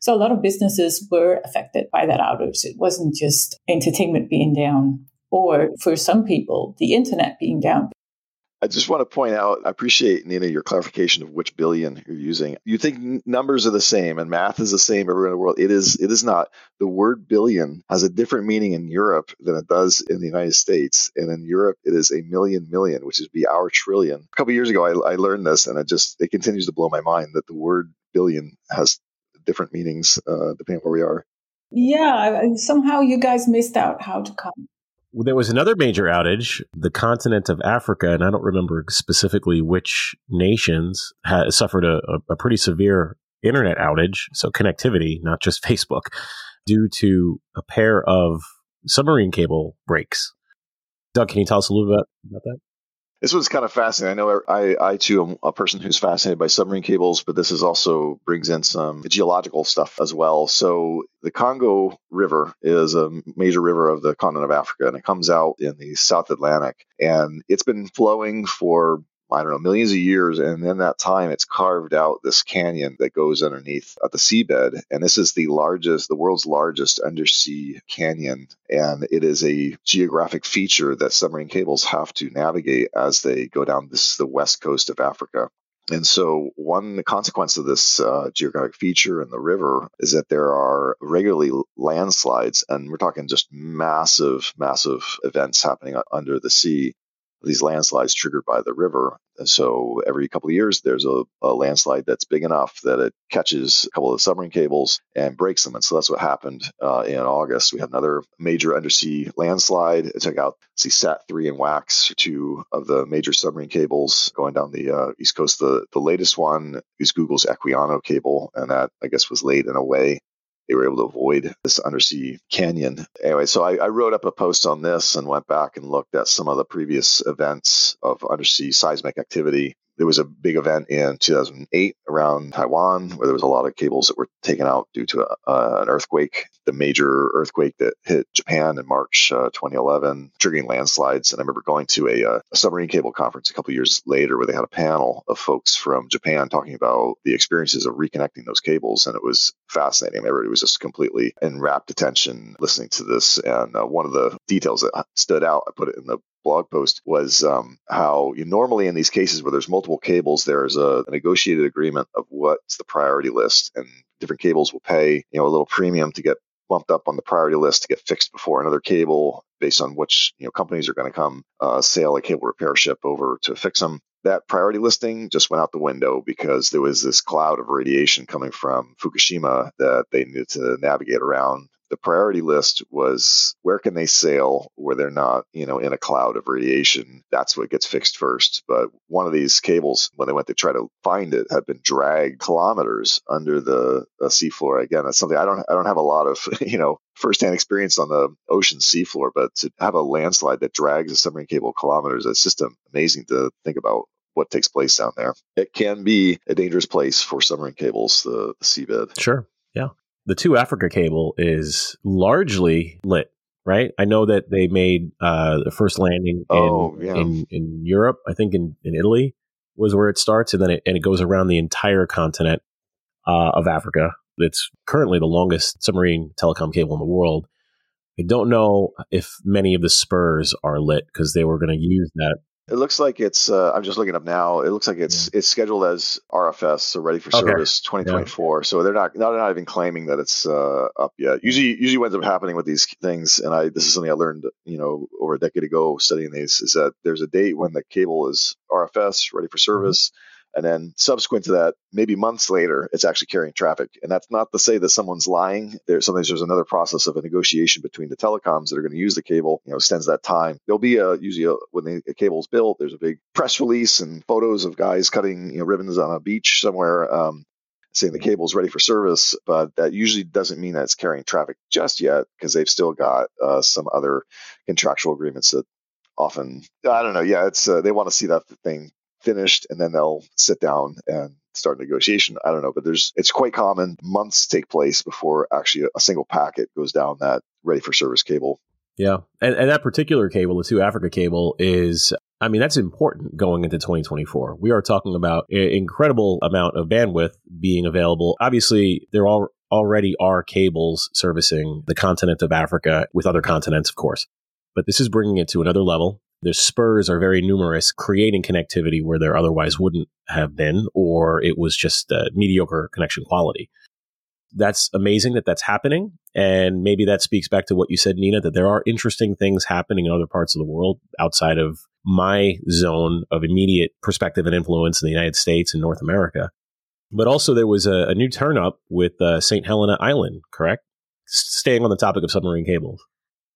So a lot of businesses were affected by that outage. It wasn't just entertainment being down or for some people, the internet being down. I just want to point out, I appreciate, Nina, your clarification of which billion you're using. You think numbers are the same and math is the same everywhere in the world. It is, it is not. The word billion has a different meaning in Europe than it does in the United States. And in Europe, it is a million million, which is be our trillion. A couple years ago, I, I learned this and it just, it continues to blow my mind that the word billion has different meanings uh, depending on where we are. Yeah, somehow you guys missed out how to there was another major outage, the continent of Africa, and I don't remember specifically which nations had suffered a, a, pretty severe internet outage, so connectivity, not just [laughs] Facebook, due to a pair of submarine cable breaks. Doug, can you tell us a little bit about that? This was kind of fascinating. I know er, I, I too am a person who's fascinated by submarine cables, but this is also brings in some geological stuff as well. So the Congo River is a major river of the continent of Africa, and it comes out in the South Atlantic, and it's been flowing for I don't know, millions of years. And in that time, it's carved out this canyon that goes underneath the seabed. And this is the largest, the world's largest undersea canyon. And it is a geographic feature that submarine cables have to navigate as they go down this, the west coast of Africa. And so, one consequence of this uh, geographic feature in the river is that there are regularly landslides, and we're talking just massive, massive events happening under the sea these landslides triggered by the river. So every couple of years, there's a, a, landslide that's big enough that it catches a couple of submarine cables and breaks them. And so that's what happened uh, in August. We had another major undersea landslide. It took out see Sat 3 and WACS, two of the major submarine cables going down the uh, east coast. The, the latest one is Google's Equiano cable, and that, I guess, was laid in a way they were able to avoid this undersea canyon. Anyway, so I, I, wrote up a post on this and went back and looked at some of the previous events of undersea seismic activity there was a big event in 2008 around Taiwan where there was a lot of cables that were taken out due to a, uh, an earthquake, the major earthquake that hit Japan in March uh, 2011, triggering landslides. And I remember going to a, uh, a submarine cable conference a couple years later where they had a panel of folks from Japan talking about the experiences of reconnecting those cables. And it was fascinating. Everybody was just completely in rapt attention listening to this. And uh, one of the details that stood out, I put it in the blog post was um, how you normally in these cases where there's multiple cables, there's a, a, negotiated agreement of what's the priority list, and different cables will pay you know a little premium to get bumped up on the priority list to get fixed before another cable based on which you know companies are going to come uh, sail a cable repair ship over to fix them that priority listing just went out the window because there was this cloud of radiation coming from Fukushima that they needed to navigate around the priority list was where can they sail where they're not, you know, in a cloud of radiation. That's what gets fixed first. But one of these cables, when they went to try to find it, had been dragged kilometers under the, the seafloor. Again, that's something I don't I don't have a lot of, [laughs] you know, firsthand experience on the ocean seafloor, but to have a landslide that drags a submarine cable kilometers, it's just amazing to think about what takes place down there. It can be a dangerous place for submarine cables, the, the seabed. Sure. The 2Africa cable is largely lit, right? I know that they made uh, the first landing in, oh, yeah. in, in Europe. I think in, in Italy was where it starts, and then it, and it goes around the entire continent uh, of Africa. It's currently the longest submarine telecom cable in the world. I don't know if many of the spurs are lit because they were going to use that it looks like it's. Uh, I'm just looking up now. It looks like it's yeah. it's scheduled as RFS, so ready for okay. service 2024. Yeah. So they're not they're not even claiming that it's uh, up yet. Usually, usually what ends up happening with these things, and I this is something I learned, you know, over a decade ago studying these, is that there's a date when the cable is RFS, ready for mm-hmm. service. Mm-hmm and then subsequent to that, maybe months later, it's actually carrying traffic. And that's not to say that someone's lying. There's sometimes there's another process of a negotiation between the telecoms that are going to use the cable. You know, extends that time. There'll be a usually a, when the, the cable's built, there's a big press release and photos of guys cutting you know ribbons on a beach somewhere. Um, saying the cable's ready for service, but that usually doesn't mean that it's carrying traffic just yet because they've still got uh, some other contractual agreements that often I don't know. Yeah, it's uh, they want to see that thing finished and then they'll sit down and start negotiation. I don't know, but there's it's quite common. Months take place before actually a single packet goes down that ready for service cable. Yeah, and, and that particular cable, the 2Africa cable, is I mean that's important going into 2024. We are talking about an incredible amount of bandwidth being available. Obviously, there all already are cables servicing the continent of Africa with other continents, of course. But this is bringing it to another level the spurs are very numerous, creating connectivity where there otherwise wouldn't have been, or it was just uh, mediocre connection quality. That's amazing that that's happening. And maybe that speaks back to what you said, Nina, that there are interesting things happening in other parts of the world outside of my zone of immediate perspective and influence in the United States and North America. But also, there was a, a new turn up with uh, St. Helena Island, correct? Staying on the topic of submarine cables.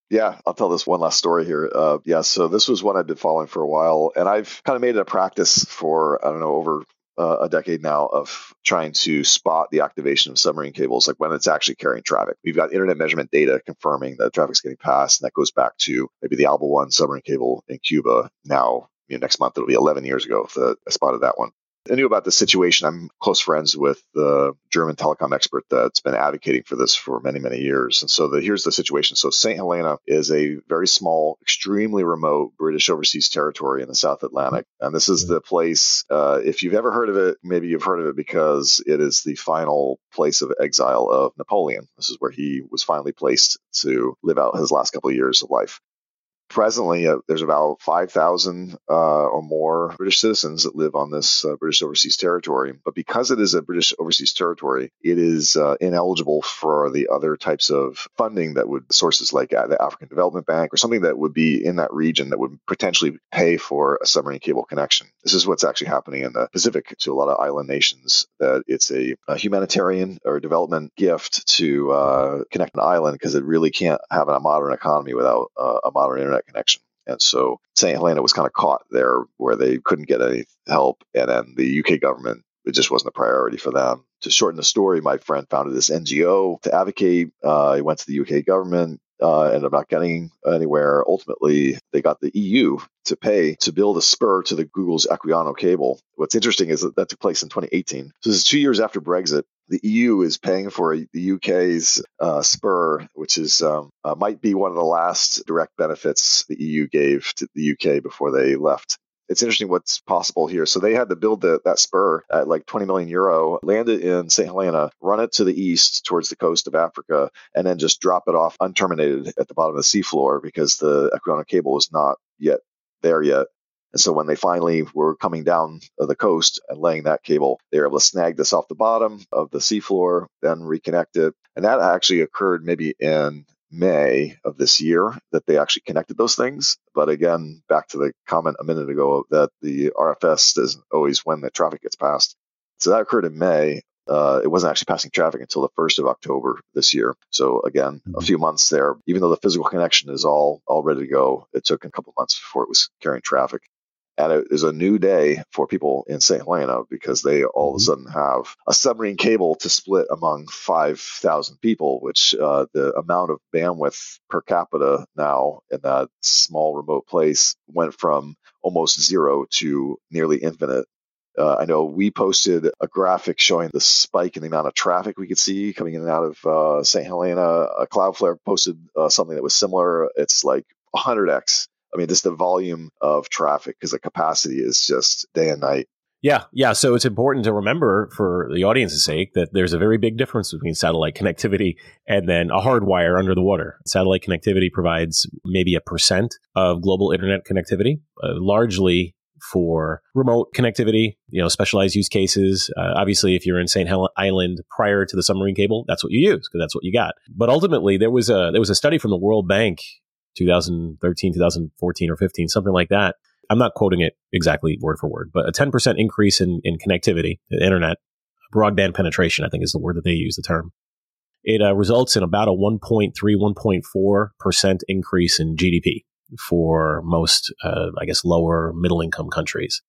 Yeah, I'll tell this one last story here. Uh, yeah, so this was one I've been following for a while, and I've kind of made it a practice for I don't know over uh, a decade now of trying to spot the activation of submarine cables, like when it's actually carrying traffic. We've got internet measurement data confirming that traffic's getting passed, and that goes back to maybe the Alba One submarine cable in Cuba. Now, you know, next month it'll be 11 years ago that I spotted that one. I knew about this situation. I'm close friends with the German telecom expert that's been advocating for this for many, many years. And so the, here's the situation. So St. Helena is a very small, extremely remote British overseas territory in the South Atlantic. And this is the place, uh, if you've ever heard of it, maybe you've heard of it because it is the final place of exile of Napoleon. This is where he was finally placed to live out his last couple of years of life presently uh, there's about 5,000 uh, or more British citizens that live on this uh, British overseas territory. But because it is a British overseas territory, it is uh, ineligible for the other types of funding that would sources like uh, the African Development Bank or something that would be in that region that would potentially pay for a submarine cable connection. This is what's actually happening in the Pacific to a lot of island nations. That it's a, a humanitarian or development gift to uh, connect an island because it really can't have a modern economy without a modern internet internet connection. And so St. Helena was kind of caught there where they couldn't get any help. And then the UK government, it just wasn't a priority for them. To shorten the story, my friend founded this NGO to advocate. Uh, he went to the UK government, uh, ended up not getting anywhere. Ultimately, they got the EU to pay to build a spur to the Google's Equiano cable. What's interesting is that that took place in 2018. So this is two years after Brexit. The EU is paying for the UK's uh, spur, which is um, uh, might be one of the last direct benefits the EU gave to the UK before they left it's interesting what's possible here. So they had to build the, that spur at like 20 million euro, land it in St. Helena, run it to the east towards the coast of Africa, and then just drop it off unterminated at the bottom of the seafloor because the Equiano cable was not yet there yet. And so when they finally were coming down the coast and laying that cable, they were able to snag this off the bottom of the seafloor, then reconnect it. And that actually occurred maybe in May of this year that they actually connected those things. But again, back to the comment a minute ago that the RFS is always when the traffic gets passed. So that occurred in May. Uh, it wasn't actually passing traffic until the 1st of October this year. So again, mm-hmm. a few months there. Even though the physical connection is all all ready to go, it took a couple months before it was carrying traffic and it is a new day for people in St. Helena because they all of a mm-hmm. sudden have a submarine cable to split among 5,000 people, which uh, the amount of bandwidth per capita now in that small remote place went from almost zero to nearly infinite. Uh, I know we posted a graphic showing the spike in the amount of traffic we could see coming in and out of uh, St. Helena. Uh, Cloudflare posted uh, something that was similar. It's like 100x I mean, just the volume of traffic because the capacity is just day and night. Yeah, yeah. So it's important to remember for the audience's sake that there's a very big difference between satellite connectivity and then a hard wire under the water. Satellite connectivity provides maybe a percent of global internet connectivity, uh, largely for remote connectivity, you know, specialized use cases. Uh, obviously, if you're in St. Helena Island prior to the submarine cable, that's what you use because that's what you got. But ultimately, there was a there was a study from the World Bank 2013, 2014, or 15, something like that. I'm not quoting it exactly word for word, but a 10% increase in, in connectivity, internet, broadband penetration, I think is the word that they use, the term. It uh, results in about a 1.3, 1.4% increase in GDP for most, uh, I guess, lower middle income countries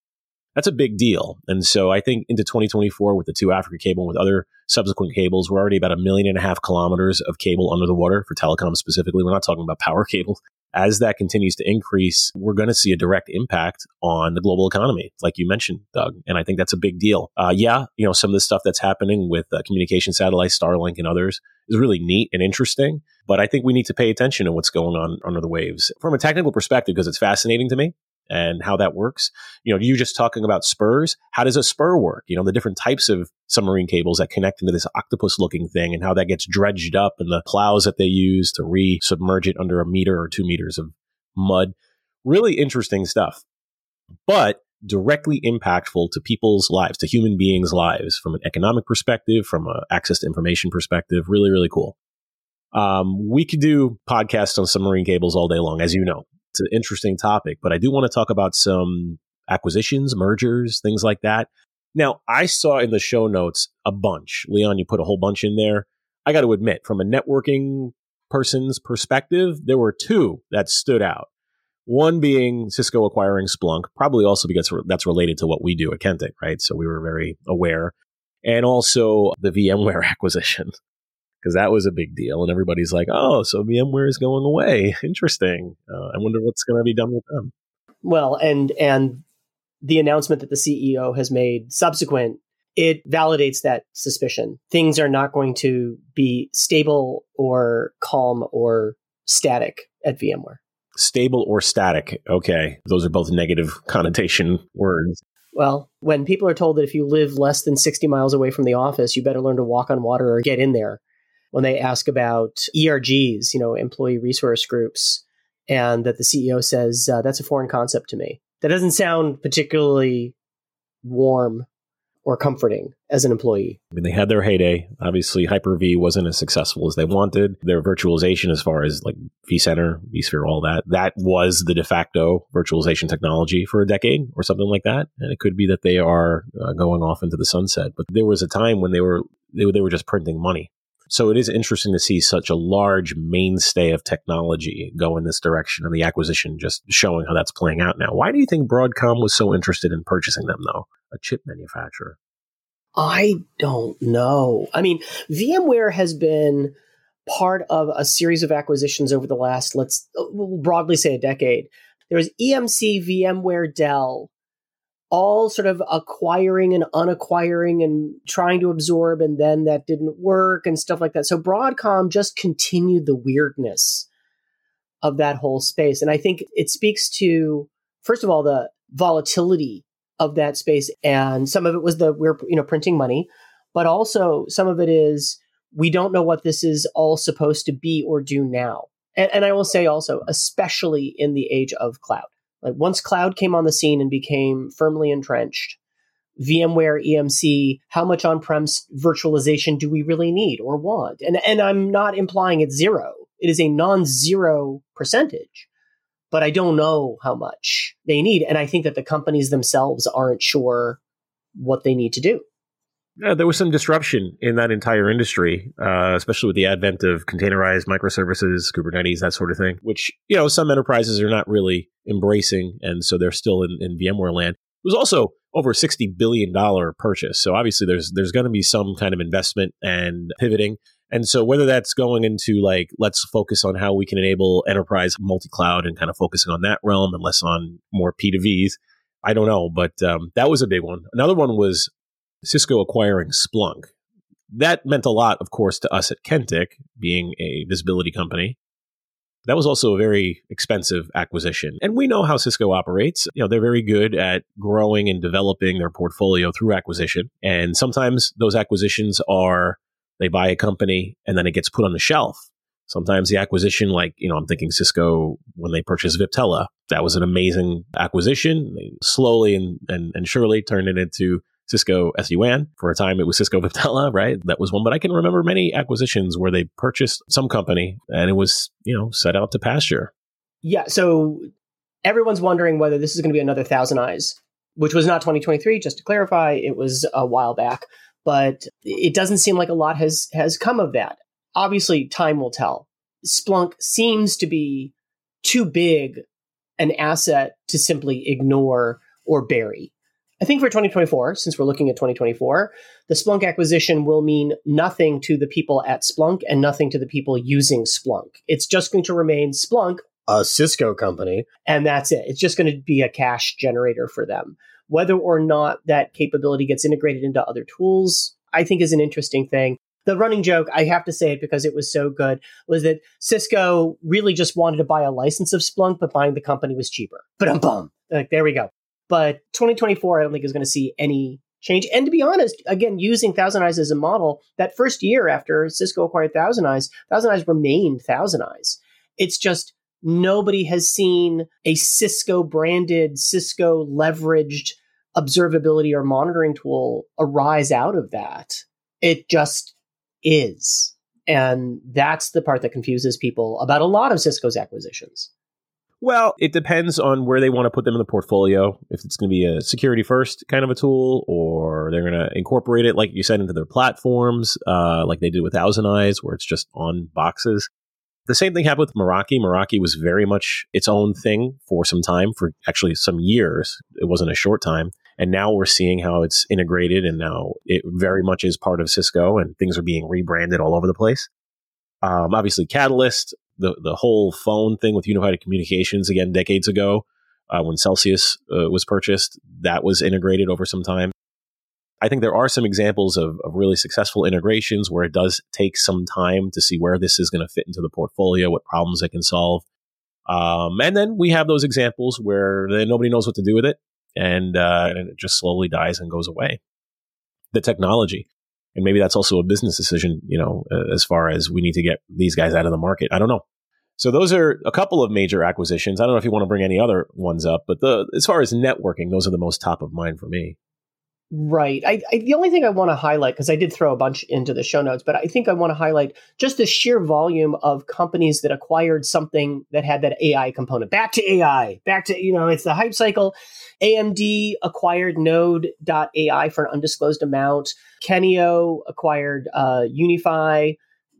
that's a big deal. And so I think into 2024 with the 2Africa cable, and with other subsequent cables, we're already about a million and a half kilometers of cable under the water for telecom specifically. We're not talking about power [laughs] cables. As that continues to increase, we're going to see a direct impact on the global economy, like you mentioned, Doug. And I think that's a big deal. Uh, yeah, you know, some of the stuff that's happening with uh, communication satellites, Starlink, and others is really neat and interesting. But I think we need to pay attention to what's going on under the waves from a technical perspective because it's fascinating to me and how that works. You know, you just talking about spurs. How does a spur work? You know, the different types of submarine cables that connect into this octopus looking thing and how that gets dredged up and the plows that they use to re-submerge it under a meter or two meters of mud. Really interesting stuff, but directly impactful to people's lives, to human beings' lives from an economic perspective, from an access to information perspective. Really, really cool. Um, we could do podcasts on submarine cables all day long, as you know it's an interesting topic, but I do want to talk about some acquisitions, mergers, things like that. Now, I saw in the show notes a bunch. Leon, you put a whole bunch in there. I got to admit, from a networking person's perspective, there were two that stood out. One being Cisco acquiring Splunk, probably also because that's related to what we do at Kentik, right? So we were very aware. And also the VMware [laughs] acquisition because that was a big deal. And everybody's like, oh, so VMware is going away. [laughs] Interesting. Uh, I wonder what's going to be done with them. Well, and and the announcement that the CEO has made subsequent it validates that suspicion. Things are not going to be stable or calm or static at VMware. Stable or static. Okay. Those are both negative connotation words. Well, when people are told that if you live less than 60 miles away from the office, you better learn to walk on water or get in there, when they ask about ERGs, you know, employee resource groups, and that the CEO says uh, that's a foreign concept to me. That doesn't sound particularly warm or comforting as an employee. I mean, they had their heyday. Obviously, Hyper V wasn't as successful as they wanted. Their virtualization, as far as like vCenter, vSphere, all that, that was the de facto virtualization technology for a decade or something like that. And it could be that they are uh, going off into the sunset. But there was a time when they were they, they were just printing money. So it is interesting to see such a large mainstay of technology go in this direction and the acquisition just showing how that's playing out now. Why do you think Broadcom was so interested in purchasing them though? A chip manufacturer. I don't know. I mean, VMware has been part of a series of acquisitions over the last, let's uh, we'll broadly say a decade. There was EMC, VMware, Dell, all sort of acquiring and unacquiring and trying to absorb, and then that didn't work and stuff like that. So Broadcom just continued the weirdness of that whole space. And I think it speaks to, first of all, the volatility of that space. And some of it was the we're you know printing money, but also some of it is we don't know what this is all supposed to be or do now. And, and I will say also, especially in the age of cloud, like once cloud came on the scene and became firmly entrenched, VMware EMC, how much on-prem virtualization do we really need or want? And and I'm not implying it's zero. It is a non-zero percentage but I don't know how much they need. And I think that the companies themselves aren't sure what they need to do. Yeah, there was some disruption in that entire industry, uh, especially with the advent of containerized microservices, Kubernetes, that sort of thing, which, you know, some enterprises are not really embracing. And so they're still in, in VMware land. It was also over a $60 billion purchase. So obviously there's, there's going to be some kind of investment and pivoting. And so whether that's going into like, let's focus on how we can enable enterprise multi-cloud and kind of focusing on that realm and less on more P2Vs, I don't know. But um, that was a big one. Another one was Cisco acquiring Splunk. That meant a lot, of course, to us at Kentik, being a visibility company. That was also a very expensive acquisition. And we know how Cisco operates. You know, they're very good at growing and developing their portfolio through acquisition. And sometimes those acquisitions are they buy a company and then it gets put on the shelf. Sometimes the acquisition, like, you know, I'm thinking Cisco when they purchased Viptela, that was an amazing acquisition. They slowly and, and, and surely turned it into Cisco SD-WAN. For a time, it was Cisco Viptela, [laughs] right? That was one. But I can remember many acquisitions where they purchased some company and it was, you know, set out to pasture. Yeah. So everyone's wondering whether this is going to be another Thousand Eyes, which was not 2023. Just to clarify, it was a while back but it doesn't seem like a lot has has come of that. Obviously, time will tell. Splunk seems to be too big an asset to simply ignore or bury. I think for 2024, since we're looking at 2024, the Splunk acquisition will mean nothing to the people at Splunk and nothing to the people using Splunk. It's just going to remain Splunk, a Cisco company, and that's it. It's just going to be a cash generator for them. Whether or not that capability gets integrated into other tools, I think is an interesting thing. The running joke, I have to say it because it was so good, was that Cisco really just wanted to buy a license of Splunk, but buying the company was cheaper. But I'm bum. Like, there we go. But 2024, I don't think is going to see any change. And to be honest, again, using Thousand Eyes as a model, that first year after Cisco acquired Thousand Eyes, Thousand Eyes remained Thousand Eyes. It's just nobody has seen a Cisco branded, Cisco leveraged observability or monitoring tool arise out of that. It just is. And that's the part that confuses people about a lot of Cisco's acquisitions. Well, it depends on where they want to put them in the portfolio. If it's going to be a security first kind of a tool, or they're going to incorporate it, like you said, into their platforms, uh, like they did with Thousand Eyes, where it's just on boxes. The same thing happened with Meraki. Meraki was very much its own thing for some time, for actually some years. It wasn't a short time. And now we're seeing how it's integrated and now it very much is part of Cisco and things are being rebranded all over the place. Um, obviously, Catalyst, the, the whole phone thing with unified communications again decades ago uh, when Selsius uh, was purchased, that was integrated over some time. I think there are some examples of, of really successful integrations where it does take some time to see where this is going to fit into the portfolio, what problems it can solve. Um, and then we have those examples where nobody knows what to do with it, and, uh, and it just slowly dies and goes away. The technology, and maybe that's also a business decision, you know, as far as we need to get these guys out of the market. I don't know. So those are a couple of major acquisitions. I don't know if you want to bring any other ones up, but the as far as networking, those are the most top of mind for me. Right. I, I, the only thing I want to highlight, because I did throw a bunch into the show notes, but I think I want to highlight just the sheer volume of companies that acquired something that had that AI component. Back to AI. Back to, you know, it's the hype cycle. AMD acquired Nod.ai for an undisclosed amount. Kenio acquired uh, UniFi.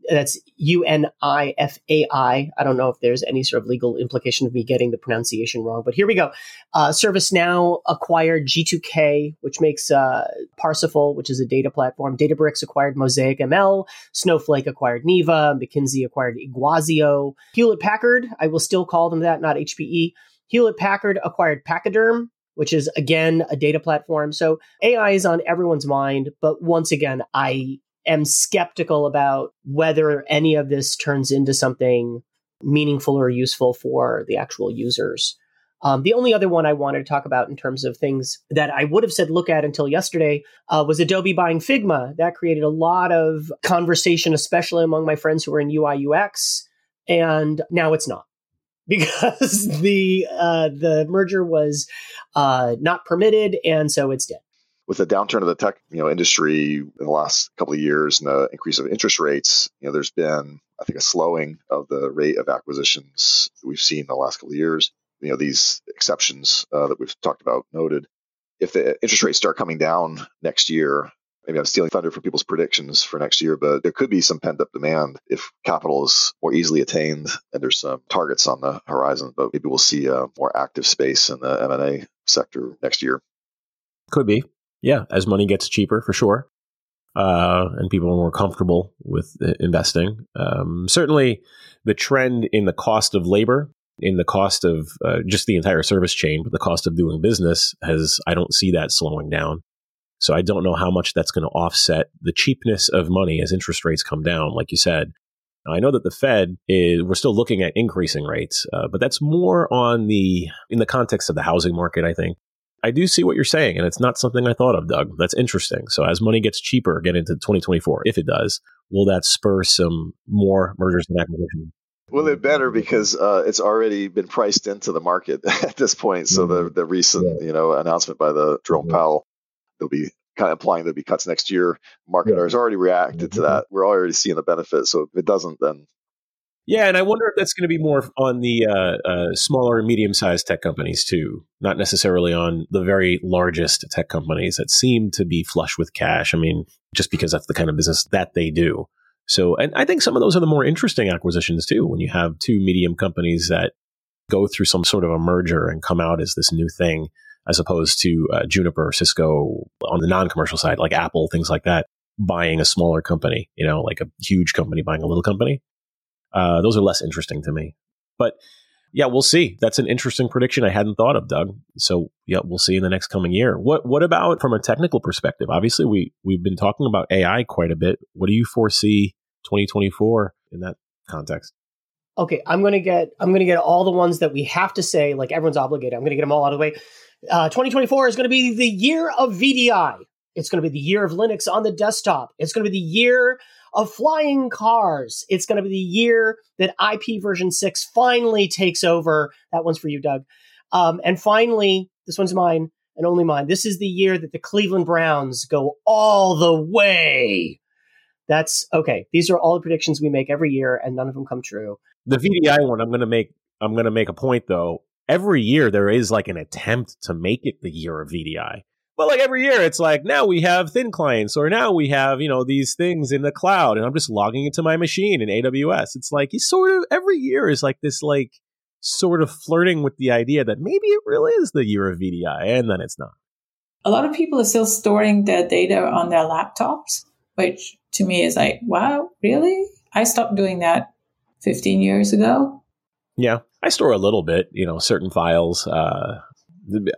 That's U N I F A I. I don't know if there's any sort of legal implication of me getting the pronunciation wrong, but here we go. Uh, ServiceNow acquired G2K, which makes uh, Parsifal, which is a data platform. Databricks acquired Mosaic ML. Snowflake acquired Neeva. McKinsey acquired Iguazio. Hewlett Packard, I will still call them that, not HPE. Hewlett Packard acquired Pachyderm, which is again a data platform. So AI is on everyone's mind. But once again, I am skeptical about whether any of this turns into something meaningful or useful for the actual users. Um, the only other one I wanted to talk about in terms of things that I would have said look at until yesterday uh, was Adobe buying Figma. That created a lot of conversation, especially among my friends who are in UI UX, and now it's not [laughs] because the uh, the merger was uh, not permitted, and so it's dead with the downturn of the tech you know industry in the last couple of years and the increase of interest rates, you know, there's been I think a slowing of the rate of acquisitions we've seen in the last couple of years. You know, these exceptions uh, that we've talked about noted. If the interest rates start coming down next year, maybe I'm stealing thunder from people's predictions for next year, but there could be some pent up demand if capital is more easily attained and there's some targets on the horizon. But maybe we'll see a more active space in the M and A sector next year. Could be yeah, as money gets cheaper for sure, uh, and people are more comfortable with investing. Um, certainly, the trend in the cost of labor, in the cost of uh, just the entire service chain, but the cost of doing business has I don't see that slowing down. So I don't know how much that's going to offset the cheapness of money as interest rates come down, like you said. I know that the Fed is we're still looking at increasing rates, uh, but that's more on the in the context of the housing market. I think I do see what you're saying, and it's not something I thought of, Doug. That's interesting. So as money gets cheaper, get into 2024, if it does, will that spur some more mergers and acquisitions? Well, it better because uh, it's already been priced into the market [laughs] at this point. So the mm-hmm. the recent you know announcement by the Jerome mm-hmm. Powell, there'll be kind of implying there'll be cuts next year. Market has already reacted to mm-hmm. that. We're already seeing the benefit. So if it doesn't, then yeah, and I wonder if that's going to be more on the uh, uh, smaller and medium sized tech companies too, not necessarily on the very largest tech companies that seem to be flush with cash. I mean, just because that's the kind of business that they do. So, and I think some of those are the more interesting acquisitions too, when you have two medium companies that go through some sort of a merger and come out as this new thing, as opposed to uh, Juniper, or Cisco on the non commercial side, like Apple, things like that, buying a smaller company, you know, like a huge company buying a little company. Uh, those are less interesting to me. But yeah, we'll see. That's an interesting prediction I hadn't thought of, Doug. So yeah, we'll see in the next coming year. What what about from a technical perspective? Obviously, we we've been talking about AI quite a bit. What do you foresee 2024 in that context? Okay, I'm gonna get I'm gonna get all the ones that we have to say, like everyone's obligated. I'm gonna get them all out of the way. Uh, 2024 is to be the year of VDI. It's to be the year of Linux on the desktop. It's to be the year of flying cars. It's going to be the year that IP version 6 finally takes over. That one's for you, Doug. Um, and finally, this one's mine and only mine. This is the year that the Cleveland Browns go all the way. That's okay. These are all the predictions we make every year, and none of them come true. The VDI one, I'm going to make. I'm going to make a point though. Every year there is like an attempt to make it the year of VDI. But like every year, it's like now we have thin clients, or now we have you know these things in the cloud, and I'm just logging into my machine in AWS. It's like you sort of every year is like this like sort of flirting with the idea that maybe it really is the year of VDI, and then it's not. A lot of people are still storing their data on their laptops, which to me is like, wow, really? I stopped doing that 15 years ago. Yeah, I store a little bit, you know, certain files. Uh,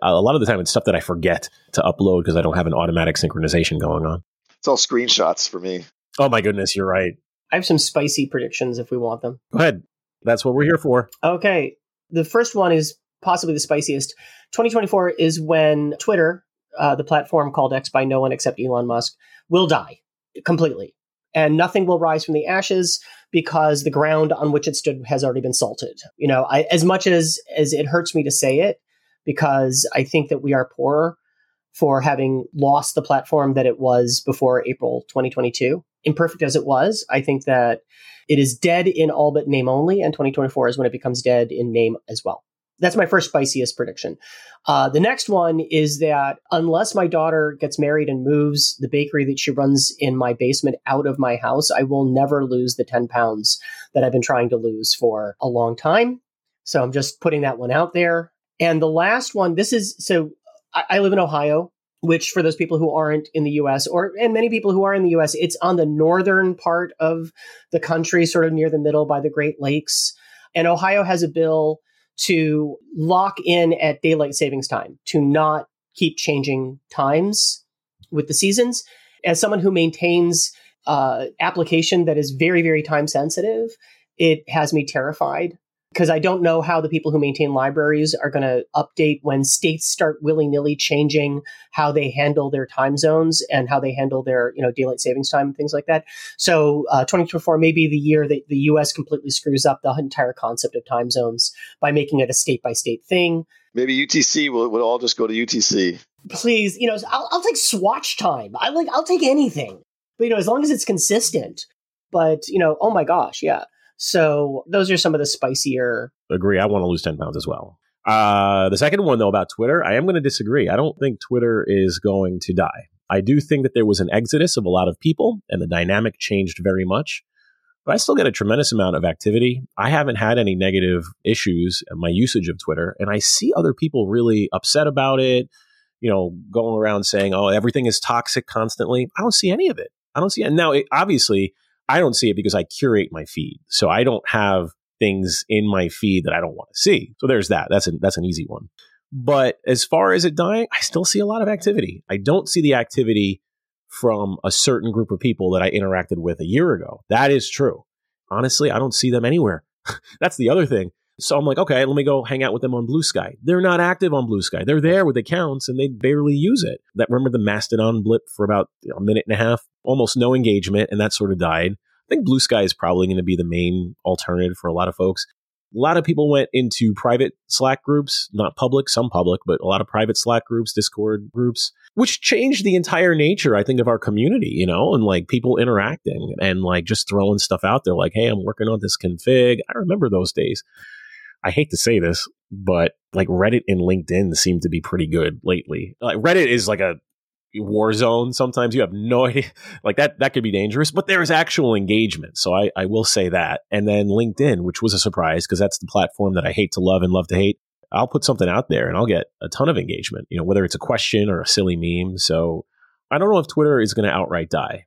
a lot of the time it's stuff that I forget to upload because I don't have an automatic synchronization going on. It's all screenshots for me. Oh my goodness, you're right. I have some spicy predictions if we want them. Go ahead. That's what we're here for. Okay. The first one is possibly the spiciest. 2024 is when Twitter, uh, the platform called X by no one except Elon Musk, will die completely. And nothing will rise from the ashes because the ground on which it stood has already been salted. You know, I, as much as as it hurts me to say it, because I think that we are poorer for having lost the platform that it was before April 2022. Imperfect as it was, I think that it is dead in all but name only, and 2024 is when it becomes dead in name as well. That's my first spiciest prediction. Uh, the next one is that unless my daughter gets married and moves the bakery that she runs in my basement out of my house, I will never lose the 10 pounds that I've been trying to lose for a long time. So I'm just putting that one out there. And the last one, this is so I, I live in Ohio, which for those people who aren't in the US or and many people who are in the US, it's on the northern part of the country, sort of near the middle by the Great Lakes. And Ohio has a bill to lock in at daylight savings time, to not keep changing times with the seasons. As someone who maintains uh, application that is very, very time sensitive, it has me terrified because I don't know how the people who maintain libraries are going to update when states start willy nilly changing how they handle their time zones and how they handle their you know daylight savings time and things like that. So uh, 2024 may be the year that the U.S. completely screws up the entire concept of time zones by making it a state by state thing. Maybe UTC will will all just go to UTC. Please, you know, I'll, I'll take swatch time. I like I'll take anything, but you know, as long as it's consistent. But you know, oh my gosh, yeah. So those are some of the spicier. Agree. I want to lose 10 pounds as well. Uh, the second one, though, about Twitter, I am going to disagree. I don't think Twitter is going to die. I do think that there was an exodus of a lot of people and the dynamic changed very much. But I still get a tremendous amount of activity. I haven't had any negative issues in my usage of Twitter, and I see other people really upset about it, you know, going around saying, oh, everything is toxic constantly. I don't see any of it. I don't see it. Now, it, obviously, I don't see it because I curate my feed. So I don't have things in my feed that I don't want to see. So there's that. That's an that's an easy one. But as far as it dying, I still see a lot of activity. I don't see the activity from a certain group of people that I interacted with a year ago. That is true. Honestly, I don't see them anywhere. [laughs] That's the other thing. So I'm like, okay, let me go hang out with them on Blue Sky. They're not active on Blue Sky. They're there with accounts and they barely use it. That remember the Mastodon blip for about a minute and a half, almost no engagement, and that sort of died. I think Blue Sky is probably going to be the main alternative for a lot of folks. A lot of people went into private Slack groups, not public, some public, but a lot of private Slack groups, Discord groups, which changed the entire nature, I think, of our community, you know, and like people interacting and like just throwing stuff out there like, hey, I'm working on this config. I remember those days. I hate to say this, but like Reddit and LinkedIn seem to be pretty good lately. Like Reddit is like a war zone sometimes you have no [laughs] idea like that that could be dangerous but there's actual engagement so i i will say that and then linkedin which was a surprise because that's the platform that i hate to love and love to hate i'll put something out there and i'll get a ton of engagement you know whether it's a question or a silly meme so i don't know if twitter is going to outright die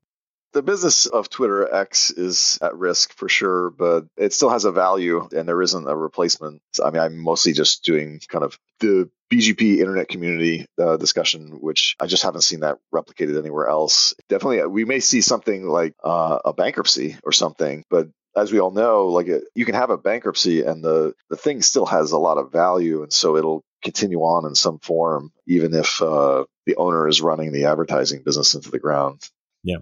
the business of Twitter X is at risk for sure, but it still has a value and there isn't a replacement. I mean, I'm mostly just doing kind of the BGP internet community uh, discussion, which I just haven't seen that replicated anywhere else. Definitely, uh, we may see something like uh, a bankruptcy or something, but as we all know, like it, you can have a bankruptcy and the the thing still has a lot of value, and so it'll continue on in some form, even if uh, the owner is running the advertising business into the ground. Yeah.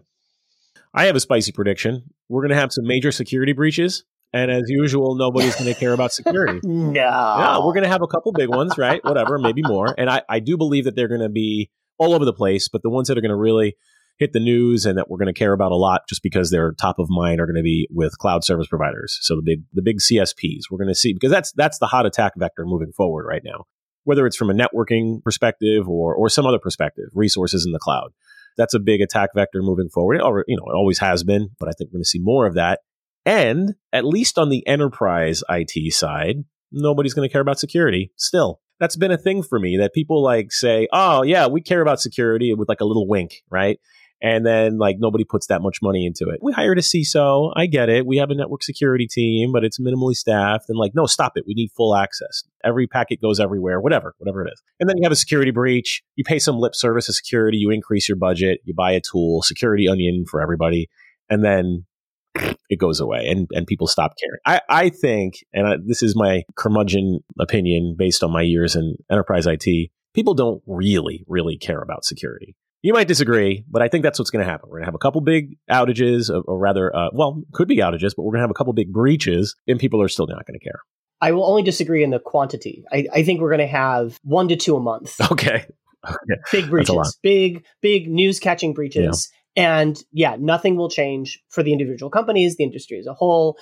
I have a spicy prediction. We're going to have some major security breaches. And as usual, nobody's going to care about security. [laughs] no. Yeah, we're going to have a couple big ones, right? Whatever, maybe more. And I, I do believe that they're going to be all over the place, but the ones that are going to really hit the news and that we're going to care about a lot just because they're top of mind are going to be with cloud service providers. So the big the big CSPs. We're going to see because that's that's the hot attack vector moving forward right now. Whether it's from a networking perspective or or some other perspective, resources in the cloud that's a big attack vector moving forward. It, you know, it always has been, but I think we're going to see more of that. And at least on the enterprise IT side, nobody's going to care about security still. That's been a thing for me that people like say, oh, yeah, we care about security with like a little wink, right? and then like nobody puts that much money into it. We hired a CISO. I get it. We have a network security team, but it's minimally staffed. And like, no, stop it. We need full access. Every packet goes everywhere, whatever, whatever it is. And then you have a security breach. You pay some lip service to security. You increase your budget. You buy a tool, security onion for everybody. And then it goes away and, and people stop caring. I, I think, and I, this is my curmudgeon opinion based on my years in enterprise IT, people don't really, really care about security. You might disagree, but I think that's what's going to happen. We're going to have a couple big outages, or, or rather, uh, well, could be outages, but we're going to have a couple big breaches, and people are still not going to care. I will only disagree in the quantity. I, I think we're going to have one to two a month. [laughs] Okay. okay. Big breaches, big, big news catching breaches. Yeah. And yeah, nothing will change for the individual companies, the industry as a whole.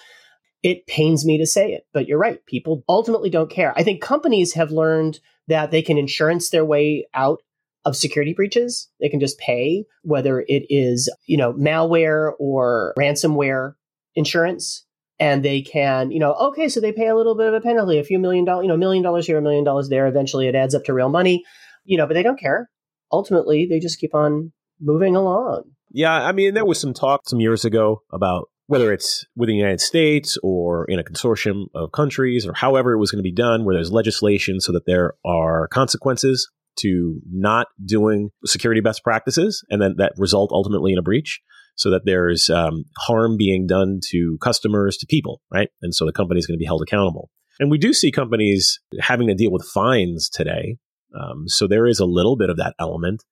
It pains me to say it, but you're right. People ultimately don't care. I think companies have learned that they can insurance their way out of security breaches. They can just pay whether it is, you know, malware or ransomware insurance. And they can, you know, okay, so they pay a little bit of a penalty, a few million dollars, you know, a million dollars here, a million dollars there. Eventually it adds up to real money, you know, but they don't care. Ultimately, they just keep on moving along. Yeah, I mean, there was some talk some years ago about whether it's within the United States or in a consortium of countries or however it was going to be done, where there's legislation so that there are consequences to not doing security best practices and then that result ultimately in a breach so that there's um, harm being done to customers, to people, right? And so the company is going to be held accountable. And we do see companies having to deal with fines today. Um, so there is a little bit of that element.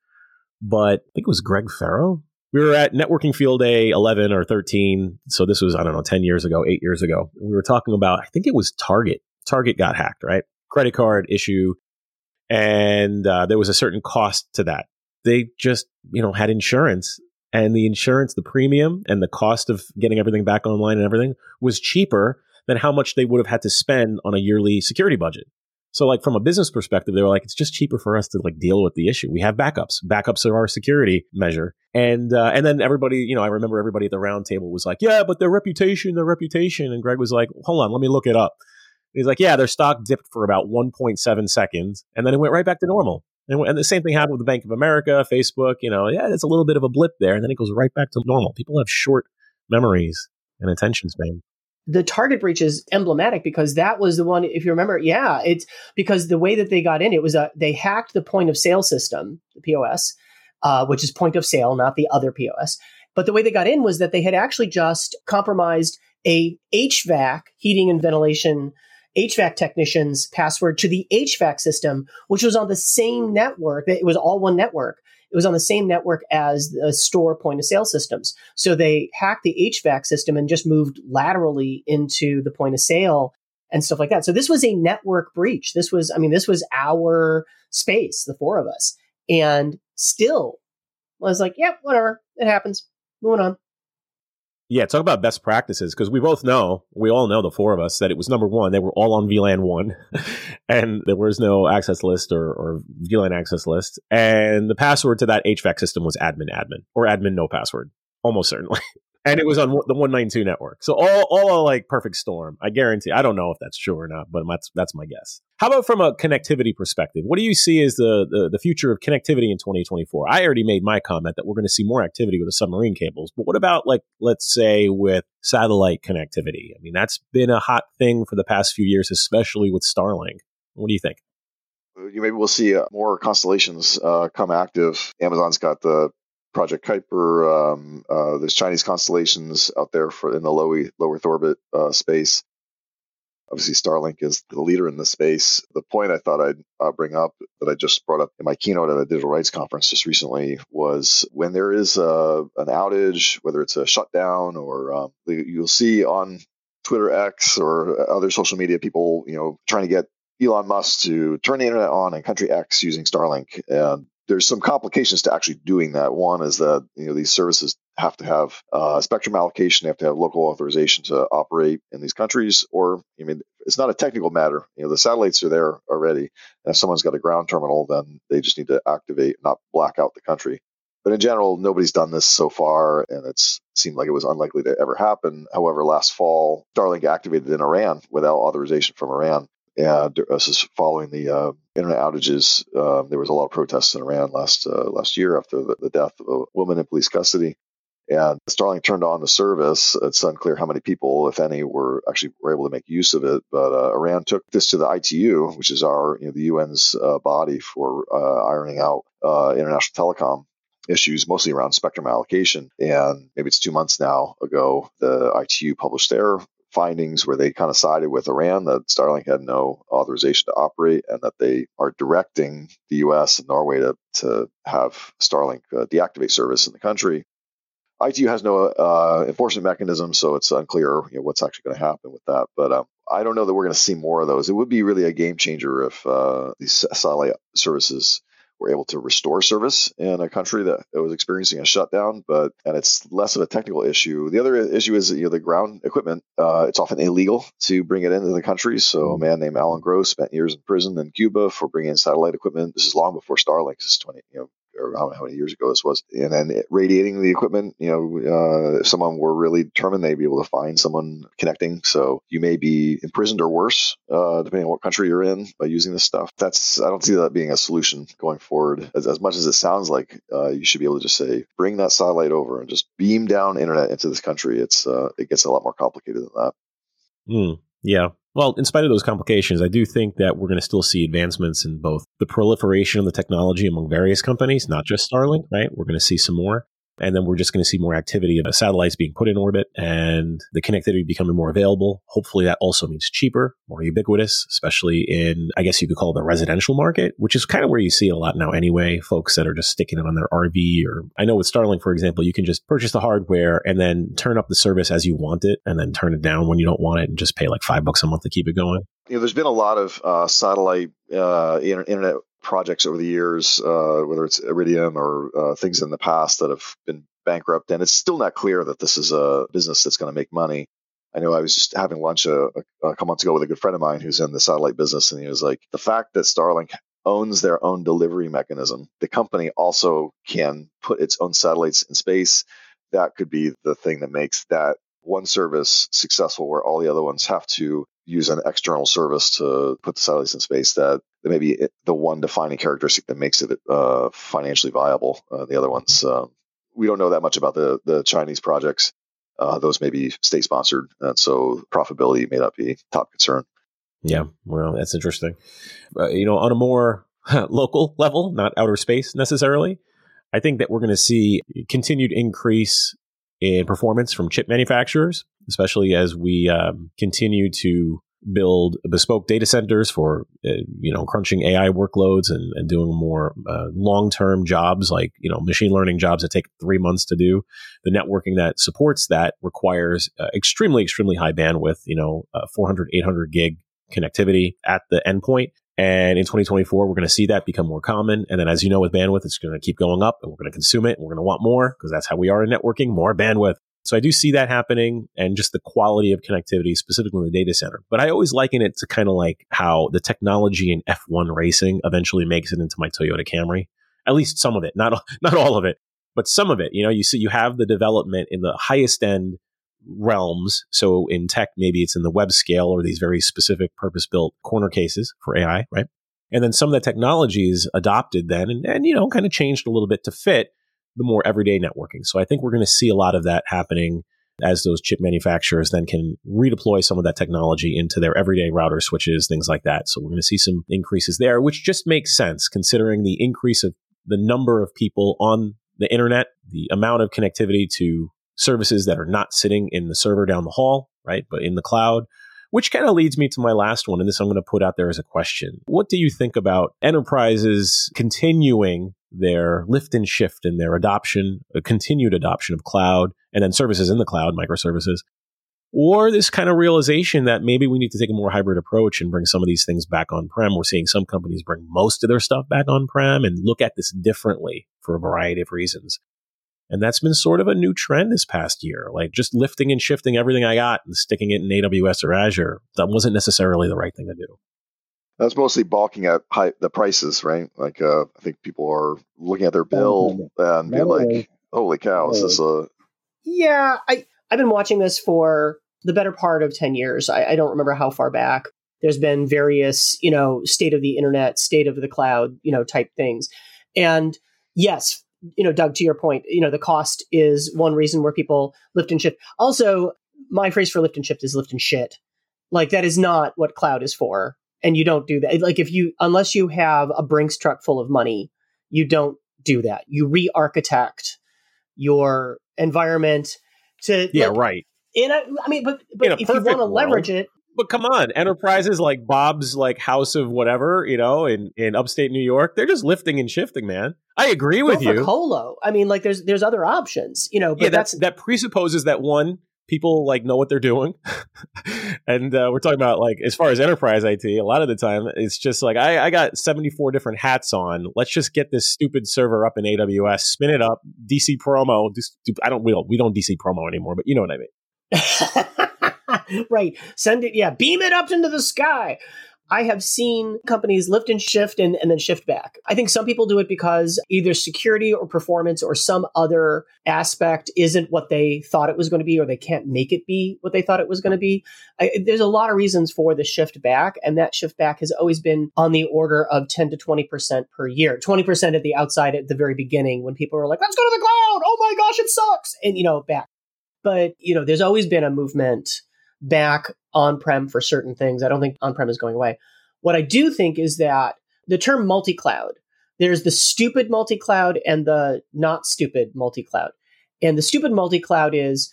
But I think it was Greg Ferro we were at networking field day 11 or 13 so this was i don't know 10 years ago 8 years ago. We were talking about i think it was target. Target got hacked right? Credit card issue. And uh, there was a certain cost to that. They just you know had insurance. And the insurance the premium and the cost of getting everything back online and everything was cheaper than how much they would have had to spend on a yearly security budget so like from a business perspective, they were like, it's just cheaper for us to like deal with the issue. We have backups. Backups are our security measure. And uh, and then everybody, you know, I remember everybody at the round table was like, yeah, but their reputation, their reputation. And Greg was like, hold on, let me look it up. And he's like, yeah, their stock dipped for about 1.7 seconds, and then it went right back to normal. And, and the same thing happened with the Bank of America, Facebook. You know, yeah, it's a little bit of a blip there, and then it goes right back to normal. People have short memories and attention span the target breach is emblematic because that was the one if you remember yeah it's because the way that they got in it was a they hacked the point of sale system the pos uh, which is point of sale not the other pos but the way they got in was that they had actually just compromised a hvac heating and ventilation HVAC technician's password to the HVAC system, which was on the same network. It was all one network it was on the same network as the store point of sale systems. So they hacked the HVAC system and just moved laterally into the point of sale and stuff like that. So this was a network breach. This was, I mean, this was our space, the four of us. And still, I was like, yep, yeah, whatever. It happens. Moving on. Yeah, talk about best practices because we both know, we all know the four of us that it was number one, they were all on VLAN one, [laughs] and there was no access list or, or VLAN access list, and the password to that HVAC system was admin admin or admin no password, almost certainly. [laughs] and it was on the 192 network. So all, all like perfect storm. I guarantee. I don't know if that's true or not, but that's that's my guess. How about from a connectivity perspective? What do you see as the, the, the future of connectivity in 2024? I already made my comment that we're going to see more activity with the submarine cables, but what about like let's say with satellite connectivity? I mean, that's been a hot thing for the past few years, especially with Starlink. What do you think? maybe we'll see uh, more constellations uh, come active. Amazon's got the Project Kuiper. Um, uh, there's Chinese constellations out there for in the low low Earth orbit uh, space. Obviously, Starlink is the leader in the space. The point I thought I'd uh, bring up that I just brought up in my keynote at a digital rights conference just recently was when there is a, an outage, whether it's a shutdown or um, you'll see on Twitter X or other social media people, you know, trying to get Elon Musk to turn the internet on in country X using Starlink. And there's some complications to actually doing that. One is that you know these services have to have uh, spectrum allocation, they have to have local authorization to operate in these countries, or I mean, it's not a technical matter. You know, the satellites are there already. And if someone's got a ground terminal, then they just need to activate, not black out the country. But in general, nobody's done this so far, and it's seemed like it was unlikely to ever happen. However, last fall, Starlink activated in Iran without authorization from Iran. And this is following the uh, internet outages. Uh, there was a lot of protests in Iran last uh, last year after the, the, death of a woman in police custody. And Starlink turned on the service. It's unclear how many people, if any, were actually were able to make use of it. But uh, Iran took this to the ITU, which is our you know, the UN's uh, body for uh, ironing out international telecom issues, mostly around spectrum allocation. And maybe it's two months now ago, the ITU published their findings where they kind of sided with Iran that Starlink had no authorization to operate and that they are directing the US and Norway to, to have Starlink uh, deactivate service in the country. ITU has no uh, enforcement mechanism, so it's unclear you know, what's actually going to happen with that. But um, I don't know that we're going to see more of those. It would be really a game changer if uh, these satellite services we're able to restore service in a country that was experiencing a shutdown. But and it's less of a technical issue. The other issue is you know the ground equipment. Uh, it's often illegal to bring it into the country. So a man named Alan Gross spent years in prison in Cuba for bringing in satellite equipment. This is long before Starlink. This is twenty you know or how, many years ago this was, and then radiating the equipment. You know, uh, if someone were really determined, they'd be able to find someone connecting. So you may be imprisoned or worse, uh, depending on what country you're in, by using this stuff. That's I don't see that being a solution going forward. As, as much as it sounds like uh, you should be able to just say, bring that satellite over and just beam down internet into this country. It's uh, it gets a lot more complicated than that. Mm, yeah. Well, in spite of those complications, I do think that we're going to still see advancements in both the proliferation of the technology among various companies, not just Starlink, right? We're going to see some more. And then we're just going to see more activity of satellites being put in orbit and the connectivity becoming more available. Hopefully that also means cheaper, more ubiquitous, especially in, I guess you could call it the residential market, which is kind of where you see a lot now anyway. Folks that are just sticking it on their RV or I know with Starlink, for example, you can just purchase the hardware and then turn up the service as you want it and then turn it down when you don't want it and just pay like five bucks a month to keep it going. You know, there's been a lot of uh, satellite uh, internet projects over the years, uh, whether it's Iridium or uh, things in the past that have been bankrupt, and it's still not clear that this is a business that's going to make money. I know I was just having lunch a, a, a couple months ago with a good friend of mine who's in the satellite business, and he was like, the fact that Starlink owns their own delivery mechanism, the company also can put its own satellites in space. That could be the thing that makes that one service successful where all the other ones have to use an external service to put the satellites in space that, that may be the one defining characteristic that makes it uh, financially viable. Uh, the other ones, um, we don't know that much about the, the Chinese projects. Uh, those may be state sponsored, and so profitability may not be top concern. Yeah, well, that's interesting. Uh, you know, on a more local level, not outer space necessarily, I think that we're going to see continued increase in performance from chip manufacturers, especially as we um, continue to build bespoke data centers for uh, you know crunching AI workloads and, and doing more uh, long term jobs like you know machine learning jobs that take three months to do. The networking that supports that requires uh, extremely extremely high bandwidth. You know, uh, 400 800 gig connectivity at the endpoint. And in 2024, we're going to see that become more common. And then, as you know, with bandwidth, it's going to keep going up and we're going to consume it and we're going to want more because that's how we are in networking, more bandwidth. So I do see that happening and just the quality of connectivity, specifically in the data center. But I always liken it to kind of like how the technology in F1 racing eventually makes it into my Toyota Camry. At least some of it, not, [laughs] not all of it, but some of it. You know, you see, you have the development in the highest end realms. So in tech, maybe it's in the web scale or these very specific purpose built corner cases for AI, right? And then some of the technologies adopted then and, and, you know, kind of changed a little bit to fit the more everyday networking. So I think we're going to see a lot of that happening as those chip manufacturers then can redeploy some of that technology into their everyday router switches, things like that. So we're going to see some increases there, which just makes sense considering the increase of the number of people on the internet, the amount of connectivity to services that are not sitting in the server down the hall, right? But in the cloud, which kind of leads me to my last one. And this I'm going to put out there as a question. What do you think about enterprises continuing their lift and shift and their adoption, a continued adoption of cloud and then services in the cloud, microservices? Or this kind of realization that maybe we need to take a more hybrid approach and bring some of these things back on prem. We're seeing some companies bring most of their stuff back on prem and look at this differently for a variety of reasons. And that's been sort of a new trend this past year, like just lifting and shifting everything I got and sticking it in AWS or Azure. That wasn't necessarily the right thing to do. That's mostly balking at high, the prices, right? Like, uh, I think people are looking at their bill and being like, "Holy cow, is this a?" Yeah, I I've been watching this for the better part of ten years. I, I don't remember how far back. There's been various, you know, state of the internet, state of the cloud, you know, type things, and yes, you know, Doug, to your point, you know, the cost is one reason where people lift and shift. Also, my phrase for lift and shift is lift and shit. Like that is not what cloud is for. And you don't do that. Like if you, unless you have a Brinks truck full of money, you don't do that. You re-architect your environment to yeah, like, right. In a, I mean, but but if you want to leverage it, but come on, enterprises like Bob's like House of whatever, you know, in in upstate New York, they're just lifting and shifting, man. I agree with you. Colo. I mean, like there's there's other options, you know. But yeah, that's that presupposes that one people like know what they're doing. [laughs] and uh, we're talking about like as far as enterprise IT, a lot of the time it's just like I, I got 74 different hats on. Let's just get this stupid server up in AWS, spin it up, DC promo. I don't we don't we don't DC promo anymore, but you know what I mean. [laughs] right. Send it, yeah, beam it up into the sky. I have seen companies lift and shift and, and then shift back. I think some people do it because either security or performance or some other aspect isn't what they thought it was going to be, or they can't make it be what they thought it was going to be. I, there's a lot of reasons for the shift back, and that shift back has always been on the order of 10 to 20% per year. 20% at the outside at the very beginning when people were like, let's go to the cloud. Oh my gosh, it sucks. And, you know, back. But, you know, there's always been a movement back on prem for certain things. I don't think on prem is going away. What I do think is that the term multi cloud, there's the stupid multi cloud and the not stupid multi cloud. And the stupid multi cloud is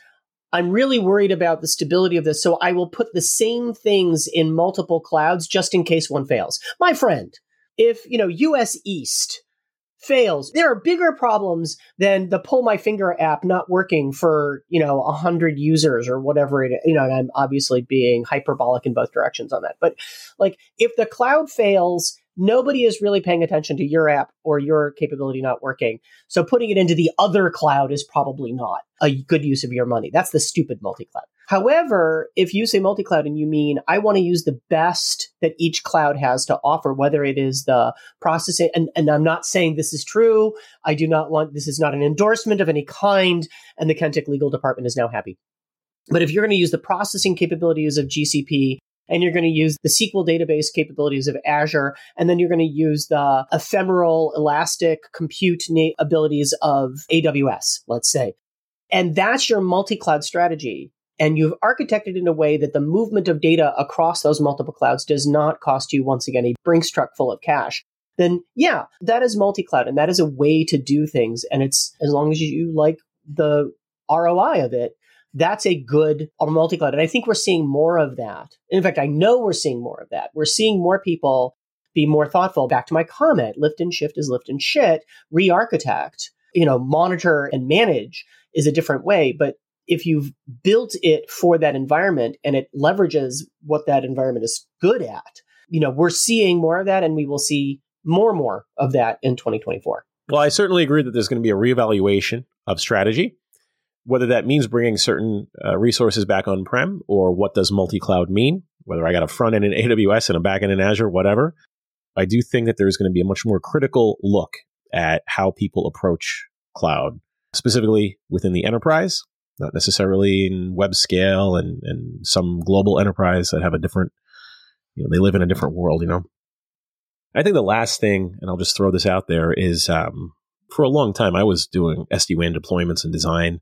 I'm really worried about the stability of this, so I will put the same things in multiple clouds just in case one fails. My friend, if you know US East fails. There are bigger problems than the pull my finger app not working for, you know, a hundred users or whatever it, you know, and I'm obviously being hyperbolic in both directions on that. But like if the cloud fails, nobody is really paying attention to your app or your capability not working. So putting it into the other cloud is probably not a good use of your money. That's the stupid multi cloud. However, if you say multi cloud and you mean I want to use the best that each cloud has to offer, whether it is the processing, and, and I'm not saying this is true. I do not want, this is not an endorsement of any kind. And the Kentik legal department is now happy. But if you're going to use the processing capabilities of GCP and you're going to use the SQL database capabilities of Azure, and then you're going to use the ephemeral, elastic compute na- abilities of AWS, let's say. And that's your multi cloud strategy. And you've architected in a way that the movement of data across those multiple clouds does not cost you, once again, a Brinks truck full of cash. Then, yeah, that is multi cloud and that is a way to do things. And it's as long as you like the ROI of it, that's a good multi cloud. And I think we're seeing more of that. In fact, I know we're seeing more of that. We're seeing more people be more thoughtful. Back to my comment lift and shift is lift and shit, re architect, you know, monitor and manage is a different way. But if you've built it for that environment and it leverages what that environment is good at, you know, we're seeing more of that and we will see more and more of that in 2024. Well, I certainly agree that there's going to be a reevaluation of strategy whether that means bringing certain uh, resources back on prem or what does multi cloud mean, whether I got a front end in AWS and a back end in Azure, whatever, I do think that there's going to be a much more critical look at how people approach cloud, specifically within the enterprise, not necessarily in web scale and, and some global enterprise that have a different, you know, they live in a different world, you know. I think the last thing, and I'll just throw this out there, is um, for a long time I was doing SD WAN deployments and design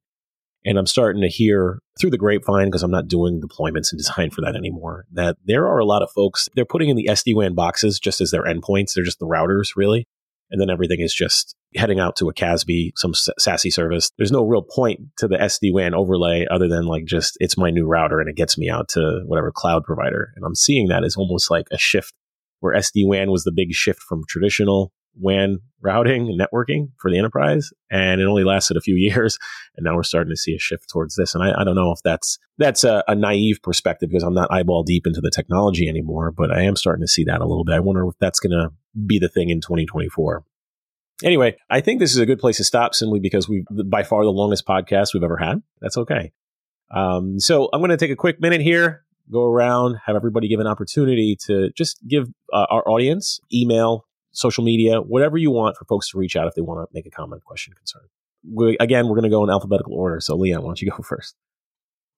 and I'm starting to hear through the grapevine, because I'm not doing deployments and design for that anymore, that there are a lot of folks, they're putting in the SD WAN boxes just as their endpoints. They're just the routers, really. And then everything is just heading out to a CASB, some SASE service. There's no real point to the SD WAN overlay other than like just it's my new router and it gets me out to whatever cloud provider. And I'm seeing that as almost like a shift where SD WAN was the big shift from traditional WAN routing and networking for the enterprise, and it only lasted a few [laughs] years. And now we're starting to see a shift towards this. And I, I don't know if that's that's a, a, naive perspective because I'm not eyeball deep into the technology anymore, but I am starting to see that a little bit. I wonder if that's going to be the thing in 2024. Anyway, I think this is a good place to stop simply because we've by far the longest podcast we've ever had. That's okay. Um, so I'm going to take a quick minute here, go around, have everybody give an opportunity to just give uh, our audience email social media, whatever you want for folks to reach out if they want to make a comment, question, concern. We, again, we're going to go in alphabetical order. So, Leon, why don't you go [laughs] first?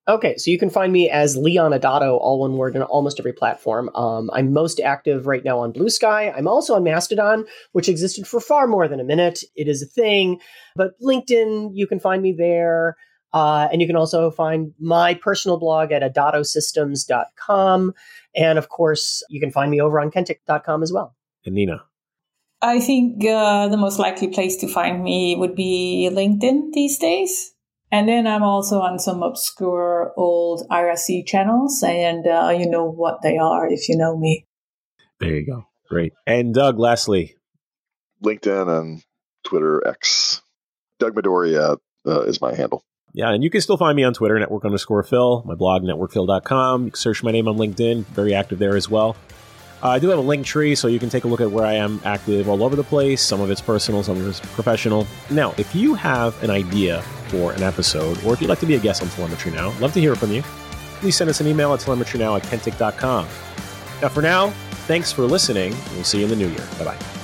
Okay, so you can find me as Leon Adato, all one word, in almost every platform. Um, I'm most active right now on Blue Sky. I'm also on Mastodon, which existed for far more than a minute. It is a thing, but LinkedIn, you can find me there. Uh, and you can also find my personal blog at adatosystems.com. And of course, you can find me over on kentik.com as well. And Nina. I think uh, the most likely place to find me would be LinkedIn these days. And then I'm also on some obscure old IRC channels, and uh, you know what they are if you know me. There you go. Great. And Doug, lastly, LinkedIn and Twitter X. Doug Madory uh, is my handle. Yeah, and you can still find me on Twitter, network underscore Phil, my blog, networkphil.com. You can search my name on LinkedIn, very active there as well. I do have a link tree, so you can take a look at where I am active all over the place. Some of it's personal, some of it's professional. Now, if you have an idea for an episode, or if you'd like to be a guest on Telemetry Now, love to hear from you. Please send us an email at telemetrynow at kentik.com. Now, for now, thanks for listening. We'll see you in the new year. Bye bye.